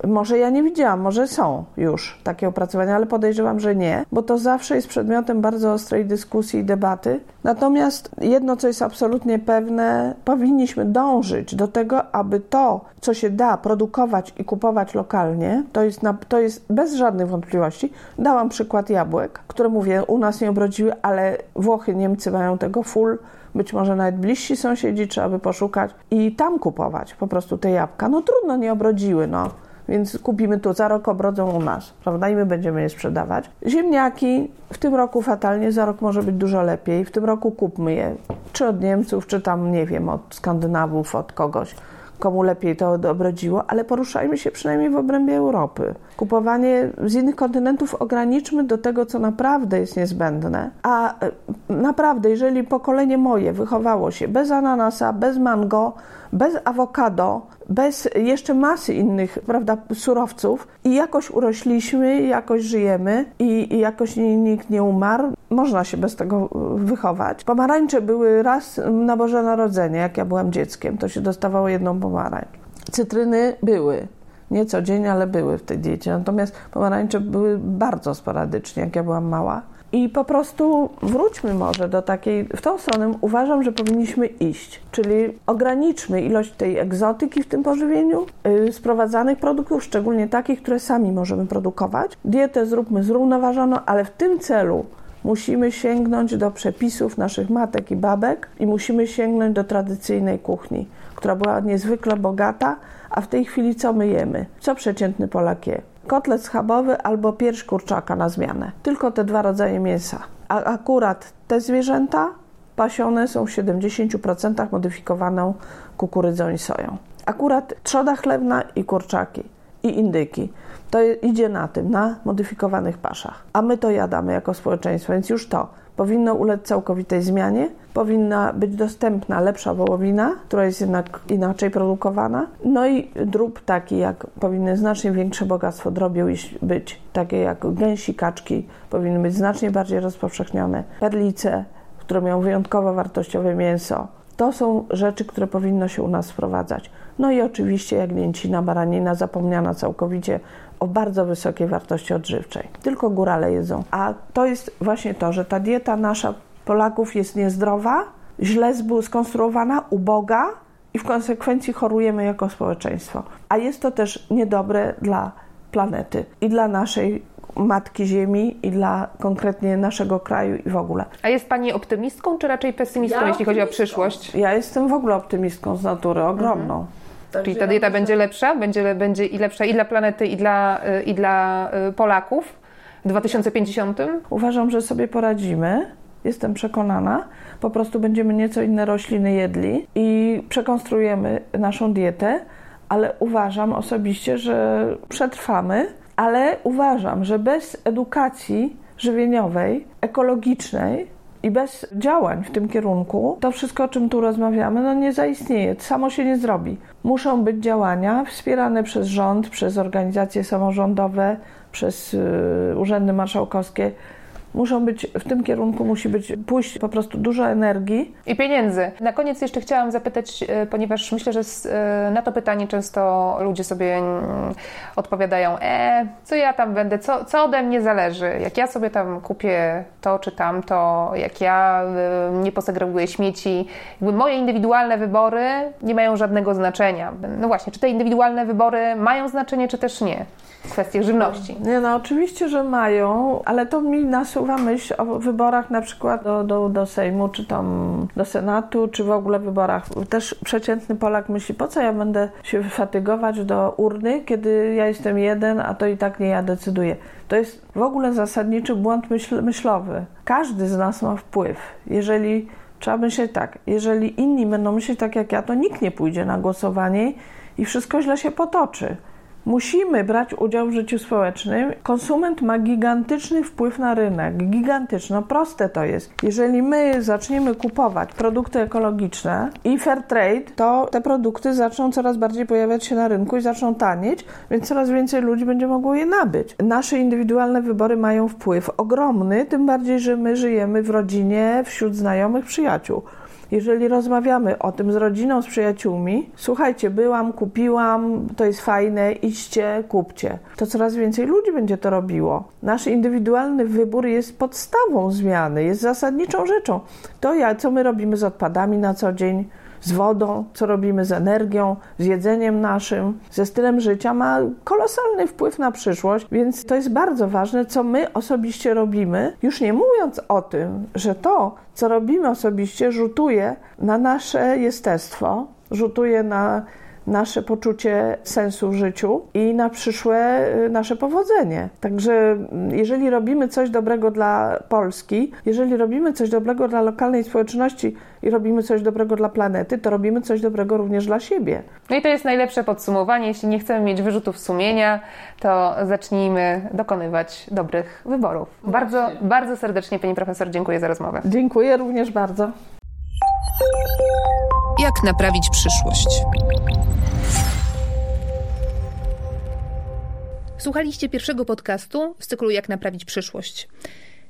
Może ja nie widziałam, może są już takie opracowania, ale podejrzewam, że nie, bo to zawsze jest przedmiotem bardzo ostrej dyskusji i debaty. Natomiast jedno, co jest absolutnie pewne, powinniśmy dążyć do tego, aby to, co się da produkować i kupować lokalnie, to jest, na, to jest bez żadnych wątpliwości. Dałam przykład jabłek, które mówię, u nas nie obrodziły, ale Włochy, Niemcy mają tego full być może nawet bliżsi sąsiedzi, trzeba by poszukać i tam kupować po prostu te jabłka. No trudno, nie obrodziły, no. Więc kupimy tu, za rok obrodzą u nas, prawda? I my będziemy je sprzedawać. Ziemniaki w tym roku fatalnie, za rok może być dużo lepiej. W tym roku kupmy je, czy od Niemców, czy tam, nie wiem, od Skandynawów, od kogoś komu lepiej to obrodziło, ale poruszajmy się przynajmniej w obrębie Europy. Kupowanie z innych kontynentów ograniczmy do tego, co naprawdę jest niezbędne. A e, naprawdę, jeżeli pokolenie moje wychowało się bez ananasa, bez mango, bez awokado, bez jeszcze masy innych prawda, surowców i jakoś urośliśmy, jakoś żyjemy i, i jakoś nikt nie umarł, można się bez tego wychować. Pomarańcze były raz na Boże Narodzenie, jak ja byłam dzieckiem, to się dostawało jedną pomarańcz. Cytryny były, nie codziennie, ale były w tej diecie. Natomiast pomarańcze były bardzo sporadycznie, jak ja byłam mała. I po prostu wróćmy może do takiej, w tą stronę uważam, że powinniśmy iść, czyli ograniczmy ilość tej egzotyki w tym pożywieniu, yy, sprowadzanych produktów, szczególnie takich, które sami możemy produkować. Dietę zróbmy zrównoważoną, ale w tym celu musimy sięgnąć do przepisów naszych matek i babek i musimy sięgnąć do tradycyjnej kuchni, która była niezwykle bogata, a w tej chwili co my jemy? Co przeciętny Polak je? Kotlet schabowy albo pierś kurczaka na zmianę. Tylko te dwa rodzaje mięsa. A akurat te zwierzęta pasione są w 70% modyfikowaną kukurydzą i soją. Akurat trzoda chlewna i kurczaki i indyki. To idzie na tym, na modyfikowanych paszach. A my to jadamy jako społeczeństwo, więc już to powinno ulec całkowitej zmianie, powinna być dostępna lepsza wołowina, która jest jednak inaczej produkowana. No i drób taki, jak powinny znacznie większe bogactwo drobiu być, takie jak gęsi, kaczki, powinny być znacznie bardziej rozpowszechnione. Perlice, które mają wyjątkowo wartościowe mięso. To są rzeczy, które powinno się u nas wprowadzać. No i oczywiście jagnięcina, baranina zapomniana całkowicie o bardzo wysokiej wartości odżywczej. Tylko górale jedzą. A to jest właśnie to, że ta dieta nasza Polaków jest niezdrowa, źle skonstruowana, uboga i w konsekwencji chorujemy jako społeczeństwo. A jest to też niedobre dla planety i dla naszej Matki Ziemi i dla konkretnie naszego kraju i w ogóle. A jest Pani optymistką, czy raczej pesymistką, ja jeśli chodzi o przyszłość? Ja jestem w ogóle optymistką z natury, ogromną. Mhm. Czyli ta dieta będzie lepsza, będzie, będzie i lepsza i dla planety, i dla, i dla y, Polaków w 2050? Uważam, że sobie poradzimy. Jestem przekonana. Po prostu będziemy nieco inne rośliny jedli i przekonstruujemy naszą dietę, ale uważam osobiście, że przetrwamy, ale uważam, że bez edukacji żywieniowej, ekologicznej, i bez działań w tym kierunku, to wszystko, o czym tu rozmawiamy, no nie zaistnieje. Samo się nie zrobi. Muszą być działania wspierane przez rząd, przez organizacje samorządowe, przez yy, urzędy marszałkowskie, muszą być, w tym kierunku musi być pójść po prostu dużo energii. I pieniędzy. Na koniec jeszcze chciałam zapytać, e, ponieważ myślę, że e, na to pytanie często ludzie sobie mm, odpowiadają, e, co ja tam będę, co, co ode mnie zależy, jak ja sobie tam kupię to czy tamto, jak ja e, nie posegreguję śmieci. Jakby moje indywidualne wybory nie mają żadnego znaczenia. No właśnie, czy te indywidualne wybory mają znaczenie, czy też nie? kwestie żywności. Nie, no oczywiście, że mają, ale to mi nasuwa myśl o wyborach na przykład do, do, do Sejmu, czy tam do Senatu, czy w ogóle wyborach. Też przeciętny Polak myśli, po co ja będę się fatygować do urny, kiedy ja jestem jeden, a to i tak nie ja decyduję. To jest w ogóle zasadniczy błąd myśl, myślowy. Każdy z nas ma wpływ. Jeżeli trzeba myśleć tak, jeżeli inni będą myśleć tak jak ja, to nikt nie pójdzie na głosowanie i wszystko źle się potoczy. Musimy brać udział w życiu społecznym. Konsument ma gigantyczny wpływ na rynek. Gigantyczny. No proste to jest. Jeżeli my zaczniemy kupować produkty ekologiczne i fair trade, to te produkty zaczną coraz bardziej pojawiać się na rynku i zaczną tanieć, więc coraz więcej ludzi będzie mogło je nabyć. Nasze indywidualne wybory mają wpływ ogromny, tym bardziej, że my żyjemy w rodzinie, wśród znajomych, przyjaciół. Jeżeli rozmawiamy o tym z rodziną, z przyjaciółmi, słuchajcie, byłam, kupiłam, to jest fajne, idźcie, kupcie. To coraz więcej ludzi będzie to robiło. Nasz indywidualny wybór jest podstawą zmiany, jest zasadniczą rzeczą. To, co my robimy z odpadami na co dzień, z wodą, co robimy z energią, z jedzeniem naszym, ze stylem życia, ma kolosalny wpływ na przyszłość, więc to jest bardzo ważne, co my osobiście robimy, już nie mówiąc o tym, że to, co robimy osobiście, rzutuje na nasze jestestwo, rzutuje na nasze poczucie sensu w życiu i na przyszłe y, nasze powodzenie. Także mm, jeżeli robimy coś dobrego dla Polski, jeżeli robimy coś dobrego dla lokalnej społeczności i robimy coś dobrego dla planety, to robimy coś dobrego również dla siebie. No i to jest najlepsze podsumowanie. Jeśli nie chcemy mieć wyrzutów sumienia, to zacznijmy dokonywać dobrych wyborów. Bardzo, bardzo serdecznie Pani Profesor dziękuję za rozmowę. Dziękuję również bardzo. Jak naprawić przyszłość? Słuchaliście pierwszego podcastu z cyklu Jak naprawić przyszłość.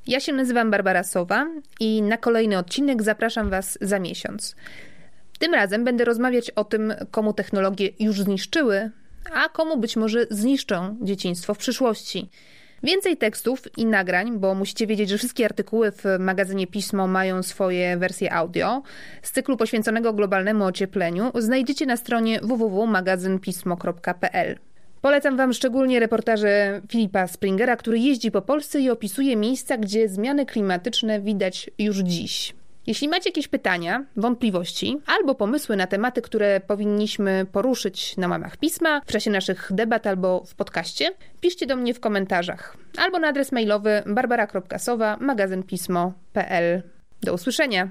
Ja się nazywam Barbara Sowa i na kolejny odcinek zapraszam Was za miesiąc. Tym razem będę rozmawiać o tym, komu technologie już zniszczyły, a komu być może zniszczą dzieciństwo w przyszłości. Więcej tekstów i nagrań, bo musicie wiedzieć, że wszystkie artykuły w magazynie Pismo mają swoje wersje audio. Z cyklu poświęconego globalnemu ociepleniu znajdziecie na stronie www.magazynpismo.pl. Polecam Wam szczególnie reportaże Filipa Springera, który jeździ po Polsce i opisuje miejsca, gdzie zmiany klimatyczne widać już dziś. Jeśli macie jakieś pytania, wątpliwości albo pomysły na tematy, które powinniśmy poruszyć na łamach pisma, w czasie naszych debat albo w podcaście, piszcie do mnie w komentarzach albo na adres mailowy barbara.sowa magazynpismo.pl. Do usłyszenia!